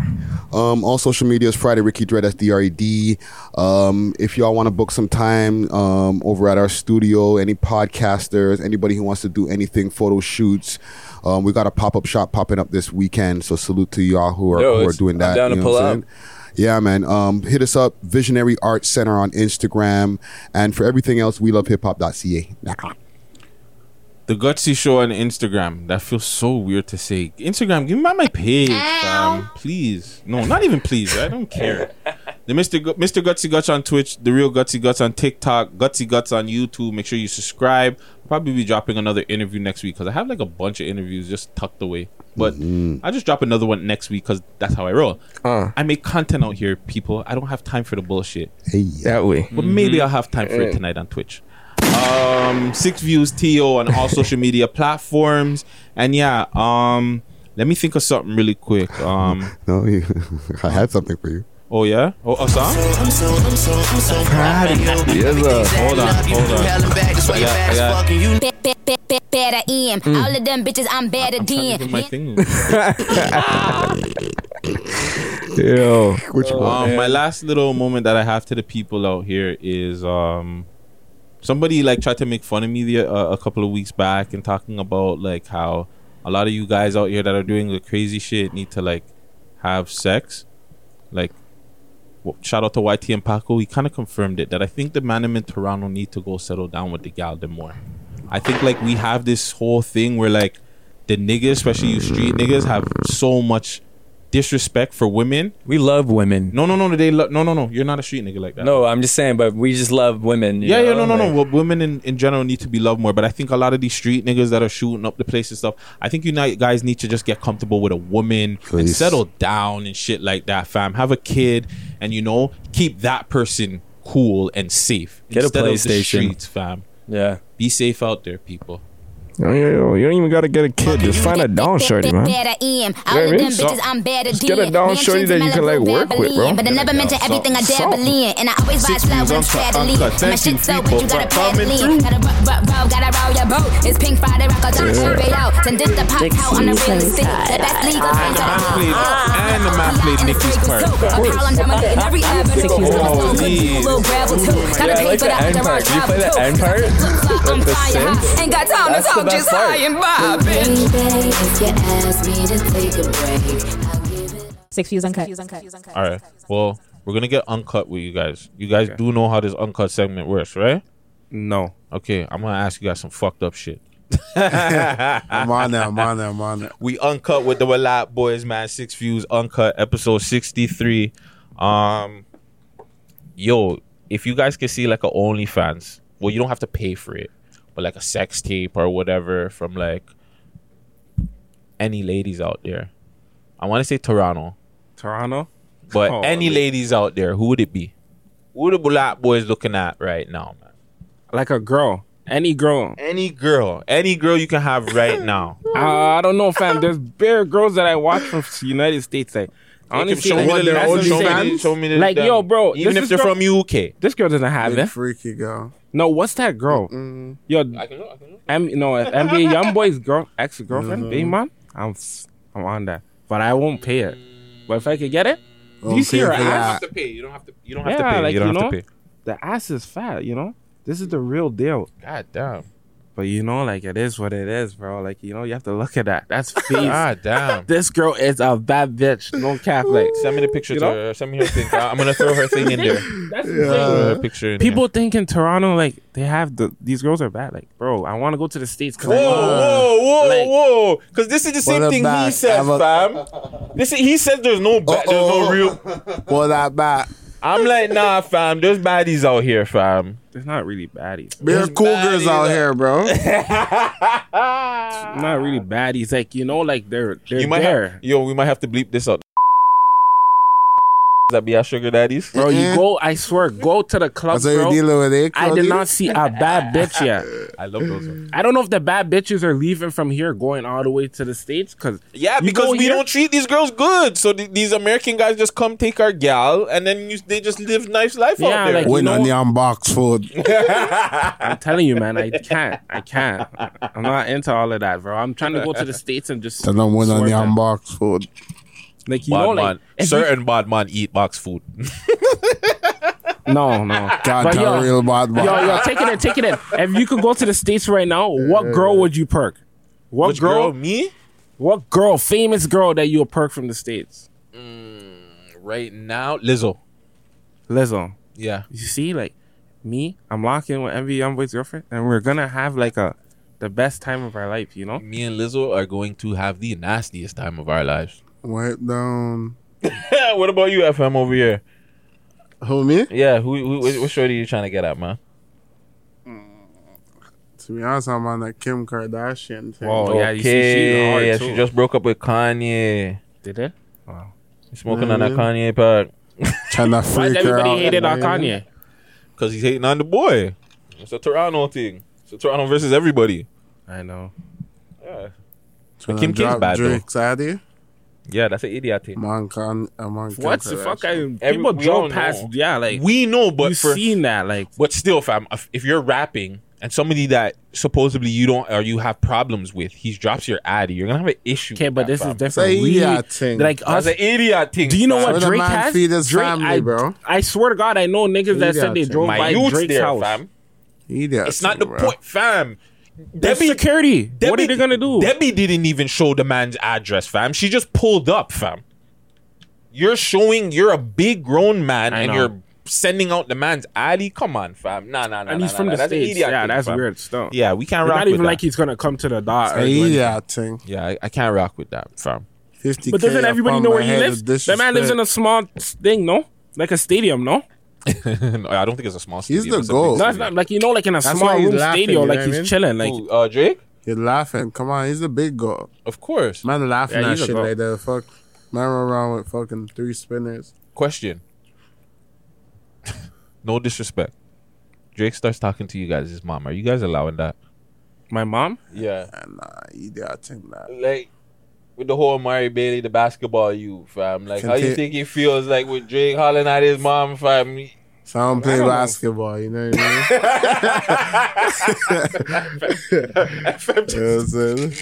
Um, all social media is Friday Ricky Dread. That's D R E D. Um, if y'all want to book some time um, over at our studio, any podcasters, anybody who wants to do anything, photo shoots, um, we got a pop up shop popping up this weekend. So salute to y'all who are
Yo,
who are doing
I'm
that.
down to
you know
pull
what I'm
up.
saying? Yeah, man. Um, hit us up, Visionary Art Center on Instagram, and for everything else, we love hip hop.ca.
The Gutsy Show on Instagram. That feels so weird to say. Instagram, give me my, my page, fam. Please. No, not even please. I don't care. <laughs> The Mr. Gu- Mr. Gutsy Guts on Twitch, the real Gutsy Guts on TikTok, Gutsy Guts on YouTube. Make sure you subscribe. I'll probably be dropping another interview next week because I have like a bunch of interviews just tucked away. But I just drop another one next week because that's how I roll.
Uh,
I make content out here, people. I don't have time for the bullshit.
Hey,
that way.
But maybe I'll have time for it tonight on Twitch. Um, six views to on all <laughs> social media platforms, and yeah. Um, let me think of something really quick. Um, <laughs>
no, you, <laughs> I had something for you.
Oh yeah. Oh, a song.
I'm so, I'm so, I'm so proud of you.
Yes, sir. Hold on, hold on.
Hell and back, that's why
I
your
got- I
ass
got-
fucking you.
Be- be- be- be- Better in.
Mm.
All of them bitches, I'm better than.
My thing.
Yo,
which
um, my last little moment that I have to the people out here is um, somebody like tried to make fun of me the, uh, a couple of weeks back and talking about like how a lot of you guys out here that are doing the crazy shit need to like have sex. Like, w- shout out to YT and Paco. He kind of confirmed it that I think the man in Toronto need to go settle down with the gal them more. I think like we have this whole thing where like the niggas, especially you street niggas, have so much disrespect for women.
We love women.
No, no, no, they lo- no, no, no. You're not a street nigga like that.
No, I'm just saying, but we just love women. you
Yeah, yeah,
know?
no, no,
Like-
no. Well, women in, in general need to be loved more, but I think a lot of these street niggas that are shooting up the place and stuff, I think you guys need to just get comfortable with a woman and settle down and shit like that, fam. Have a kid and you know keep that person cool and safe.
Get a
instead of the
PlayStation.
streets, fam.
Yeah.
Be safe out there, people.
Yo, yo, yo, you don't even gotta get a kid. Just find a down shorty, man.
In.
know what I mean? So-
I'm
just get a down shorty that you can, like, work with, bro.
But I never mention everything I dabble in. And I always slow
views
when
uncut,
straddling.
uncut.
My
Thank
shit
you,
so what you gotta paddle
through.
in. Gotta rock, rock, roll, gotta roll your boat. It's Pink Friday, rock don't
Yeah.
hurry out. Send this the pop out on the real estate. The best legal
And the man played, and the man played Nicki's part.
A pile I'm dominating every avenue.
Oh,
Could be a
geez.
little gravel too. Gotta
I
pay for
the
the
end part.
underarm
Did you play the end part?
I'm
With the synth?
Ain't got time to
That's the
talk,
best
just
part.
high and vibing.
Baby, if you ask me to take a break, I'll give it
Six views uncut.
All right. Well, we're gonna get uncut with you guys. You guys do know how this uncut segment works, right?
No.
Okay, I'm gonna ask you guys some fucked up shit. <laughs>
I'm on there. I'm on there. I'm on there.
We uncut with the Walat boys, man. Six views uncut, episode sixty three. Um, yo, if you guys can see like a OnlyFans, well, you don't have to pay for it, but like a sex tape or whatever from like any ladies out there. I want to say Toronto,
Toronto.
but
Oh,
any
man.
ladies out there, who would it be? Who the Walat boys looking at right now, man?
Like a girl. Any girl.
Any girl, any girl you can have right <laughs> now.
Uh, I don't know, fam. There's bare girls that I watch from the United States. Like, honestly,
show me
like,
the- show me
I'm
the-
saying.
show me the-
like,
the-
yo, bro.
even
this
if they're
girl-
from UK.
This girl doesn't have
Big
it.
freaky girl.
No, what's that girl? Yo, I can look. I can look. M, no, NBA YoungBoy's girl, ex girlfriend,
Mhm.
baby man. I'm, s- I'm on that, but I won't pay it. But if I could get it, do you see
pay
her
for
You don't have to pay. You don't have to. You don't have
yeah,
to pay.
like
you don't
know,
have to pay.
the ass is fat. You know, this is the real deal.
God damn.
But you know, like it is what it is, bro. Like you know, you have to look at that. That's <laughs> face.
ah, damn. <laughs>
this girl is a bad bitch. No cap. Like
Send me the picture
You
to
know?
her. Send me her thing. I'm gonna throw her thing in there. <laughs>
That's the thing.
her picture in
People think in Toronto, like they have the these girls are bad. Like, bro, I want to go to the states.
There. Whoa, whoa, whoa,
Like-
whoa! Because this is the same
it
thing he
back.
said,
Have a-
fam. This is, he said there's no ba- there's no real.
Pull that back.
I'm like, nah, fam. There's baddies out here, fam.
There's not really baddies.
There's cool girls out here, bro. <laughs>
Not really baddies. Like you know, like they're they're
you might
there.
have, yo, we might have to bleep this out. That be our sugar daddies,
Bro, you go. I swear, go to the club,
That's you're
bro.
dealing with it.
I did not see a bad bitch yet. <laughs>
I love those. Ones.
I don't know if the bad bitches are leaving from here, going all the way to the states. Cause
Yeah, because we
here-
don't treat these girls good. So th- these American guys just come take our gal, and then you, they just live nice life
Yeah,
out there.
like,
Win
you
on the unbox food. <laughs>
I'm telling you, man, I can't. I can't. I'm not into all of that, bro. I'm trying to go to the states and just.
Tell them win on
swerve
the unbox food.
Like you
bad
know, like
man.
if you-
certain bad man eat box food. <laughs>
no, no.
God,
But yo,
real bad man.
Yo, yo, take it in, take it in. If you could go to the states right now, what girl would you perk? What
Which
girl?
girl? Me?
What girl? Famous girl that you would perk from the states?
Mm, right now, Lizzo.
Lizzo.
Yeah.
You see, like me, I'm locking in with NBA YoungBoy's girlfriend, and we're gonna have like a the best time of our life. You know?
Me and Lizzo are going to have the nastiest time of our lives.
Wipe down. <laughs>
what about you, FM over here?
Who me?
Yeah, who, who what, what shorty you trying to get at, man?
To be honest, I'm on that Kim Kardashian thing.
Whoa, yeah, you see, she's hard
yeah,
too.
she just broke up with Kanye.
Did it? Wow.
You smoking on that Kanye pack.
Trying <laughs> to
Why
freak her
everybody
out.
hated on
man.
Kanye?
Because he's hating on the boy. It's a Toronto thing. It's a Toronto versus everybody.
I know.
Yeah.
Trying
Kim
to
K's
drop
bad, though.
Drake's Addy.
Yeah, that's an idiot thing.
Monkan, uh, Monkan
What the fuck? I, people
we all
drove past.
know.
Yeah, like
we know, but
you
for,
seen that, like.
But still, fam, if- if you're rapping and somebody that supposedly you don't or you have problems with, he drops your addy, you're gonna have an issue.
Okay, but this is different.
Say
We-
idiot thing.
Like
That's
us,
an idiot thing.
Do you know what
Let
Drake
man
has?
feed his
Drake,
family,
I,
bro.
I swear to God, I know niggas that said they
Idiot
drove
My
by Drake's
there,
house.
fam.
Idiot
It's not the
bro.
point, fam.
That's security. what are they gonna do?
Debbie didn't even show the man's address, fam. She just pulled up, fam. You're showing you're a big grown man
I
and
know.
you're sending out the man's addy. Come on, fam. Nah, nah, nah.
and
nah,
he's
nah,
from
nah.
the
That's
states. Yeah,
thing,
that's
fam.
weird stuff.
Yeah, we can't
It's
rock
not
with
even
that.
like he's gonna come to the dot. or
Say
do anything.
idiot thing.
Yeah, I, I can't rock with that, fam.
50
But doesn't everybody know where he lives? That man lives in a small thing, no? Like a stadium, no?
No, <laughs> I don't think it's a small.
He's
stadium.
the
It's a big.
No, it's not like you know, like in a
That's
small
why he's
room
laughing,
stadium,
you
like
know what I
he's
mean?
chilling. Like
Who, uh, Drake?
You're laughing. Come on, he's the big goat.
Of course.
Man laughing
Yeah,
at
he's a
shit
goat.
like that. Fuck. Man run around with fucking three spinners.
Question. <laughs> no disrespect. Drake starts talking to you guys, his mom. Are you guys allowing that?
my mom.
Yeah.
Nah, idiot think that.
Like with the whole Mari Bailey, the basketball you, fam. Like how you think it feels like with Drake hollering at his mom, fam?
So I don't play
don't know.
basketball, you know what I mean? <laughs> you know what I'm saying?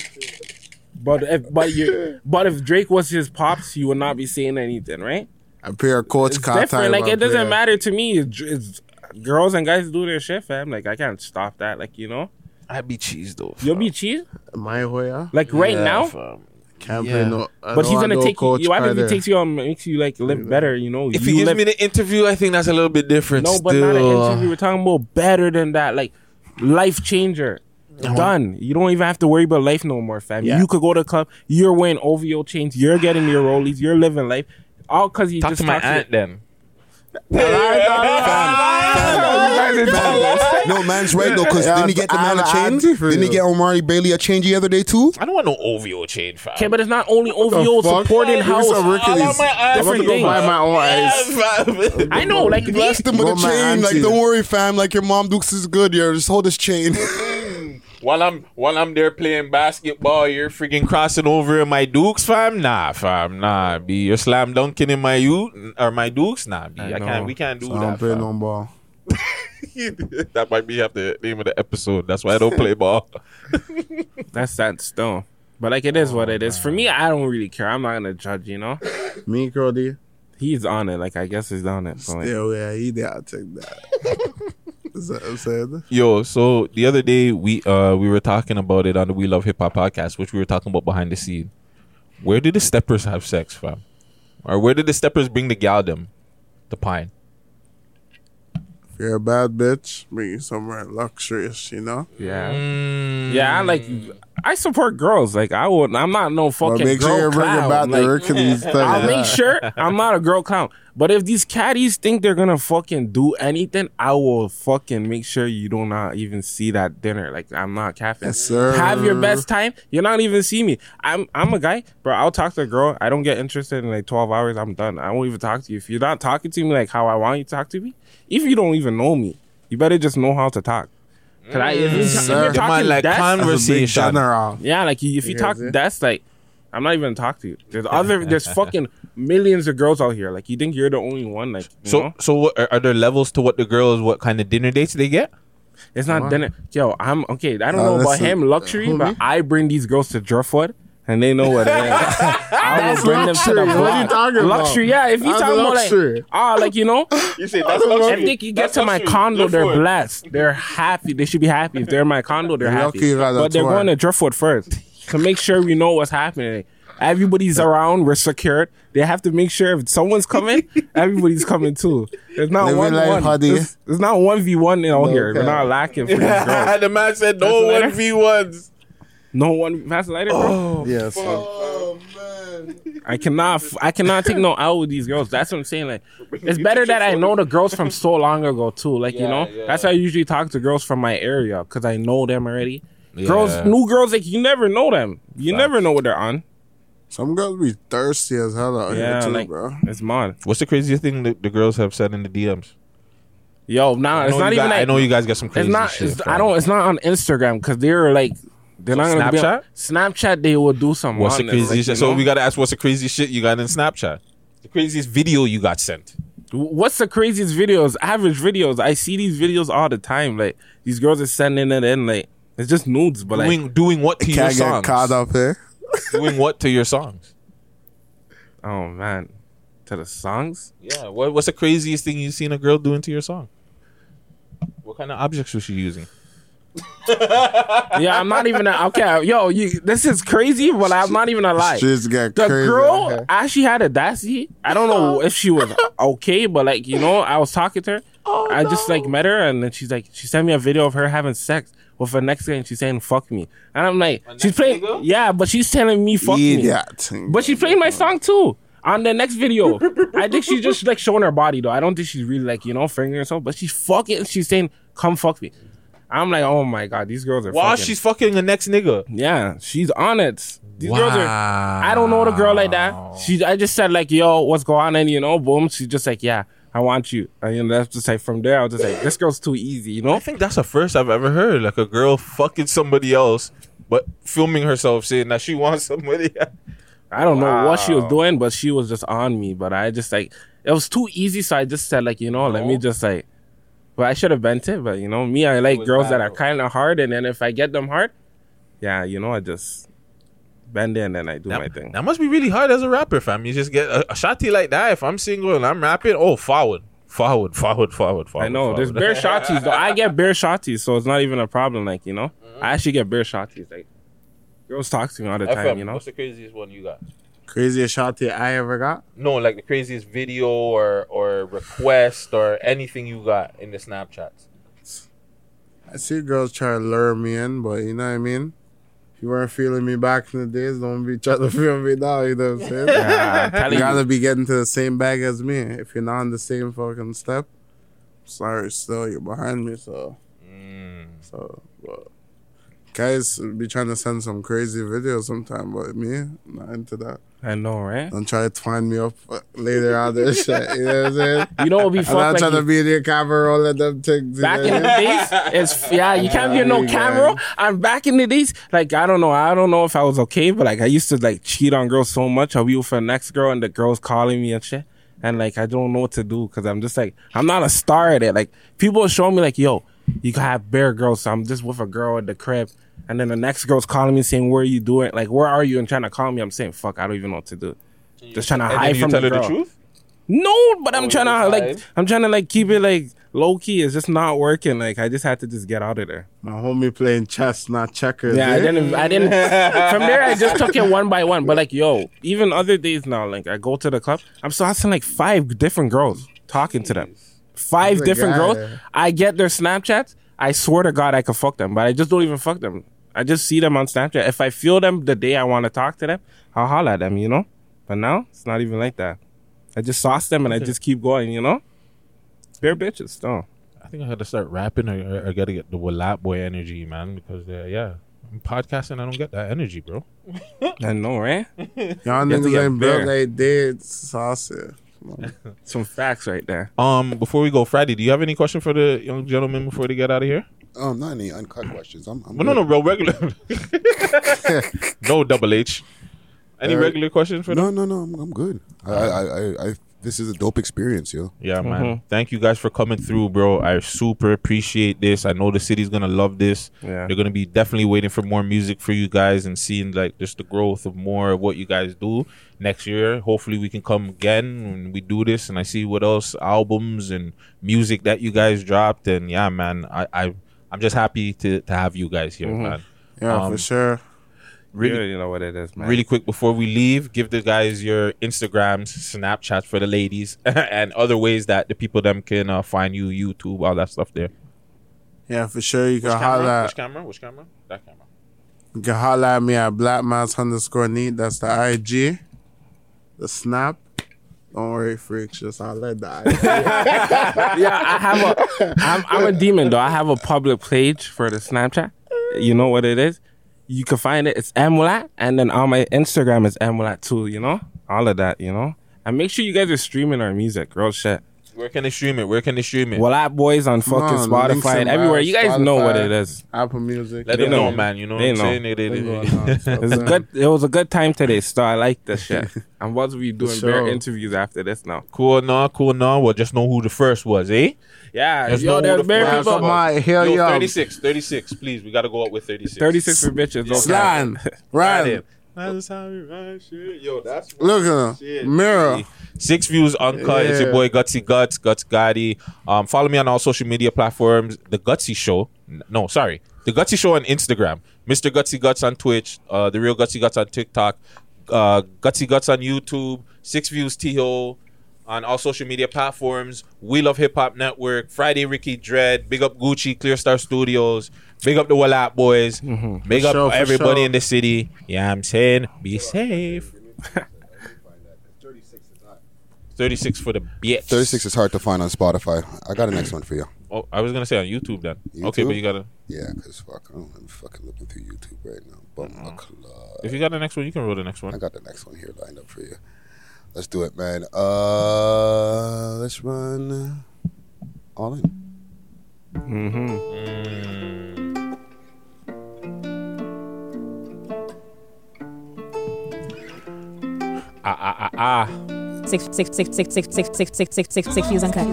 But if but you but if Drake was his pops, he would not be saying anything, right?
A pair of coach
It's different.
time
Like
a
it doesn't
player.
matter to me. It's, it's girls and guys do their shit, fam. Like I can't stop that. Like you know,
I'd be cheese though.
you'll be cheese.
My way.
Like right
Yeah,
now.
fam.
Can't
Yeah.
play no. I
But
don't
he's gonna
no
take you.
coach
What if he takes you on, makes you like live better? You know,
If
you
he gives
live,
me the interview, I think that's a little bit different.
no, but
still.
not an interview. We're talking about better than that. Like life changer. Uh-huh. Done. You don't even have to worry about life no more, fam.
Yeah.
You could go to the club. You're wearing OVO chains. You're getting your rollies. You're living life. All because you
Talk
just
to my
talked
aunt then.
No, man's right though, because
Yeah,
didn't he get the man a
I'm
chain? Didn't he get Amari Bailey a chain the other day too?
I don't want no OVO chain, fam.
Okay, but it's not only OVO
fuck?
supporting
Give me
house.
some Hercules.
I want my aunt
I'm about to
different
go
things.
buy my own ice.
fam. <laughs>
I know, like
Blessed him with
Go
a chain. Like, don't worry, fam. Like your mom Dukes is good. Yo, just hold this chain. <laughs>
while I'm while I'm there playing basketball, you're freaking crossing over in my Dukes, fam. Nah, fam, nah. Be you're slam dunking in my you or my Dukes, nah. Be I,
I
can't. We can't do
I don't
that.
play
fam.
no ball. <laughs>
that might be have the name of the episode. That's why I don't play ball. <laughs>
That's that stone. But like it is what it is. For me, I don't really care. I'm not gonna judge. You know,
Me, Cody.
he's on it. Like I guess he's on it. So, like,
Still, yeah, he did. I'll take that. <laughs> Is that?
Yo, so the other day we uh we were talking about it on the We Love Hip Hop podcast, which we were talking about behind the scene. Where did the steppers have sex, fam? Or where did the steppers bring the gal them? The pine.
If you're a bad bitch, bring you somewhere luxurious, you know?
yeah,
Mm.
yeah. I like. I support girls. Like I would. I'm not no
But
fucking
make
girl
sure you bring
clown.
it back
like,
to Hercules thing.
I'll make sure I'm not a girl clown. But if these caddies think they're gonna fucking do anything, I will fucking make sure you do not even see that dinner. Like I'm not capping.
Yes, sir.
Have your best time. You're not even see me. I'm I'm a guy, bro. I'll talk to a girl. I don't get interested in like 12 hours. I'm done. I won't even talk to you. If you're not talking to me like how I want you to talk to me, if you don't even know me, you better just know how to talk. Cause I, if, you, if you're
The man
talking
like
that's-
conversation.
general.
yeah, like you- if you
Yeah,
talk, that's like I'm not even talk to you. There's other, there's <laughs> fucking millions of girls out here. Like you think you're the only one? Like you
So
know?
so what, are, are there levels to what the girls what kind of dinner dates they get?
it's not dinner. Yo, I'm okay. I don't
Uh,
know about
listen,
him luxury,
who,
but? I bring these girls to Driftwood. And they know what it is. <laughs> I will bring them to the
luxury. What are you
block.
talking about?
Luxury, yeah. If you
That's
talking about
luxury.
like, ah, like you know, <laughs>
You say that's luxury.
if they can get to my condo, they're blessed. They're happy. They should be happy. If they're in my condo, they're
They're
happy.
lucky you got a
But they're
tour.
going to Driftwood first to make sure we know what's happening. Everybody's around. We're secured. They have to make sure if someone's coming, <laughs> everybody's coming too. There's not
Living
one
life,
one.
Huddy.
There's, there's not one v one out here. We're not lacking for these girls.
the man said no one v ones.
No one pass the lighter, bro.
Oh, yes.
I cannot. f- I cannot take no out with these girls. That's what I'm saying. Like, it's better that I know the girls from so long ago too. Like you know, that's how I usually talk to girls from my area because I know them already. Girls, new girls, like you never know them. You never know what they're on.
Some girls be thirsty as hell out
Yeah,
here, too,
like
bro.
it's mod.
What's the craziest thing that the girls have said in the DMs?
Yo, nah, it's not even.
guys-
like,
I know you guys got some crazy
It's not.
shit,
It's, I don't. It's not on Instagram because they're like They're not gonna be on-
Snapchat?
Snapchat. They will do some.
What's the
honest,
craziest?
like, you
so
know?
we gotta ask, what's the craziest shit you got in Snapchat? The craziest video you got sent.
What's the craziest videos? Average videos. I see these videos all the time. Like these girls are sending it in. Like it's just nudes, but
doing
like
doing what to your
Can't get
songs?
caught up here. <laughs>
doing what to your songs?
oh man, to the songs.
Yeah. What, what's the craziest thing you've seen a girl doing to your song? What kind of objects was she using? <laughs>
yeah, I'm not even a, okay. Yo, you, this is crazy, but I'm not even a lie.
Streets get
The
crazy
girl
here.
actually had a dassy. I don't know if she was <laughs> okay, but like you know, I was talking to her. I just like met her, and then she's like, she sent me a video of her having sex with a next guy, and she's saying "fuck me," and I'm like, she's playing, yeah, but she's telling me "fuck me,"
Idiot.
but she's playing my song too. On the next video, I think she's just like showing her body though. I don't think she's really like you know fingering herself, but she's fucking. She's saying, "Come fuck me." I'm like, oh my god, these girls are.
While
fucking.
she's fucking the next nigga.
Yeah, she's on it. These girls are. I don't know the girl like that. She, I just said like, yo, what's going on? And you know, boom. She's just like, yeah, I want you. And you know, that's just like from there. I was just like, this girl's too easy. You know.
I think that's the first I've ever heard. Like a girl fucking somebody else, but filming herself saying that she wants somebody. <laughs>
I don't know what she was doing, but she was just on me. But I just like it was too easy, so I just said like, you know, let me just like. But I should have bent it. But you know, me, I like girls
bad,
that are kind of hard, and then if I get them hard, yeah, you know, I just bend it and then I do my thing.
That must be really hard as a rapper, fam. You just get a, a shotty like that. If I'm single and I'm rapping, oh, forward, forward, forward, forward, forward.
I know. There's
forward.
bare <laughs> shotties though. I get bare shotties, so it's not even a problem. Like you know,
Mm-hmm.
I actually get bare shotties. Like girls talk to me all the time. You know.
what's the craziest one you got?
Craziest shotty I ever got.
No, like the craziest video or or request or anything you got in the Snapchats.
I see girls try to lure me in, but you know what I mean? If you weren't feeling me back in the days, don't be trying to <laughs> feel me now, you know what I'm saying?
Yeah,
you
you.
gotta be getting to the same bag as me. If you're not on the same fucking step, sorry, still you're behind me, so
Mm.
so but guys be trying to send some crazy videos sometime, but me, not into that.
I know, right?
Don't try to find me up later on this shit. You know what I'm saying? <laughs>
You know what would be
I'm
fucked,
not
like
trying
you-
to be in your camera rolling them things.
Back
know
in the
what I mean?
days, it's yeah, you can't be in no
Yeah,
camera. And back in the days, like I don't know, I don't know if I was okay, but like I used to like cheat on girls so much. I'll be with the next girl, and the girl's calling me and shit, and like I don't know what to do because I'm just like I'm not a star at it. Like people show me like, yo, you can have bare girls. So I'm just with a girl at the crib, and then the next girl's calling me saying, "Where are you doing? Like where are you?" And trying to call me. I'm saying, "Fuck, I don't even know what to do." Just trying to
And
hide
you
from
tell
the
her the truth?
No, but I'm
Oh,
trying to
just
like
hide?
I'm trying to like keep it like low key. It's just not working. Like I just had to just get out of there.
My homie playing chess, not checkers.
Yeah, I
eh?
didn't. I didn't. From there, I just took it one by one. But like, yo, even other days now, like I go to the club, I'm still asking like five different girls, talking to them. Five different
guy.
girls. I get their Snapchats. I swear to God, I could fuck them, but I just don't even fuck them. I just see them on Snapchat. If I feel them the day I want to talk to them, I'll holler at them. You know. But now it's not even like that. I just sauce them and I just keep going. You know. Bare bitches, though.
I think I had to start rapping or, or, or gotta get the Wallat boy energy, man, because uh, yeah, I'm podcasting. I don't get that energy, bro. <laughs>
I know, right?
Y'all
You have to
niggas
get
ain't built
bare.
like they saucy. Come <laughs> on.
Some facts right there.
Um, before we go, Friday, do you have any question for the young gentleman before they get out of here?
Um, not any uncut questions. I'm, I'm
Well, no, no, bro, regular. <laughs> no double H. Any
Uh,
regular questions for them?
No, no, no. I'm, I'm good. I, I, I, I, this is a dope experience, yo.
Yeah, man. Thank you guys for coming through, bro. I super appreciate this. I know the city's gonna love this.
Yeah.
They're gonna be definitely waiting for more music for you guys and seeing like just the growth of more of what you guys do next year. Hopefully we can come again when we do this and I see what else albums and music that you guys dropped. And yeah, man, I, I I'm just happy to, to have you guys here,
Mhm.
man.
Yeah,
Um,
for sure.
Really,
you know what it is, man.
Really quick before we leave, give the guys your Instagrams, Snapchats for the ladies, <laughs> and other ways that the people them can uh, find you, YouTube, all that stuff there.
Yeah, for sure. You
Which
can
camera?
holla.
Which camera? Which camera? That camera.
You can holla at me at blackmouse underscore neat. That's the IG. The snap. Don't worry, freaks. Just at the IG.
yeah, I have a. I'm, I'm a demon though. I have a public page for the Snapchat. You know what it is? You can find it. It's Amulat, and then on my Instagram is Amulat too. You know, all of that. You know, and make sure you guys are streaming our music. Real shit.
Where can they stream it? Where can they stream it?
Well, that boys on fucking
Man, links
Spotify and everywhere. You guys know what it is.
Apple Music.
Let
They
them know,
know.
man. You know
They
what I'm
know.
saying? They- they-
They
they-
going on,
It was a good. It was a good time today. So I like this shit. I'm about to be doing
sure.
bare interviews after this now.
Cool, no, cool, no. Well, just know who the first was, eh?
Yeah,
Just
yo,
know
there's
who the first
people.
Come on, hell
Yo, 36, 36, please. We got to go up with 36.
36 for bitches. don't
Slan,
count.
Ryan,
That's how we ride shit. Yo, that's
look at
Shit.
him. Mirror.
Six views uncut. It's your boy Gutsy Guts, Guts Gotti. Um, follow me on all social media platforms. The Gutsy Show. No, sorry. The Gutsy Show on Instagram. Mr. Gutsy Guts on Twitch. Uh, the real Gutsy Guts on TikTok. Uh, Gutsy Guts on YouTube. Six Views TO on all social media platforms. We Love Hip Hop Network. Friday Ricky Dread. Big up Gucci, Clear Star Studios. Big up the Wallat Boys. Big
For
up
sure,
everybody
sure.
in the city. Yeah, I'm saying be safe. <laughs> 36 for the bitch.
36 is hard to find on Spotify. I got a next one for you.
Oh, I was gonna say on YouTube then. Okay, but you gotta.
Yeah, because fuck, I'm I'm fucking looking through YouTube right now. Bum
If you got the next one, you can roll the next one.
I got the next one here lined up for you. Let's do it, man. Uh, let's run all in.
Mm-hmm.
Ah ah ah ah.
Six, six, six, six, six, six, six, six, six, six, six views uncut.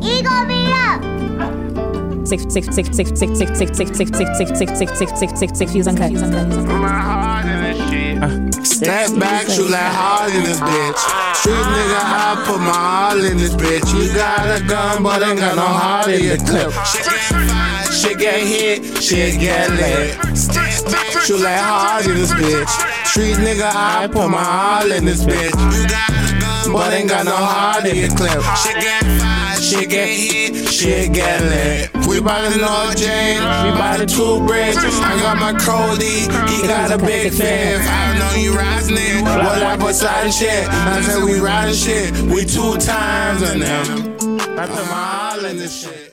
Eagle me up.
Six, six, six, six, six, six, six, six, six, six, six, six, six, six, six, six, six views uncut.
Step back, shoot like hard in this bitch. Street nigga, I put my all in this bitch. You got a gun, but ain't got no heart in your clip. Shit get fired, shit get hit, shit get lit. Shoot like hard in this bitch. Street nigga, I put my all in this bitch. But ain't got no heart in your clip. She get fired, she get hit, she get lit. We by the North James, we by the two bridge. I got my Cody, he got a big fan. I know you rising it, what up side shit. I said we riding shit, we two times and them. I put my all in this shit.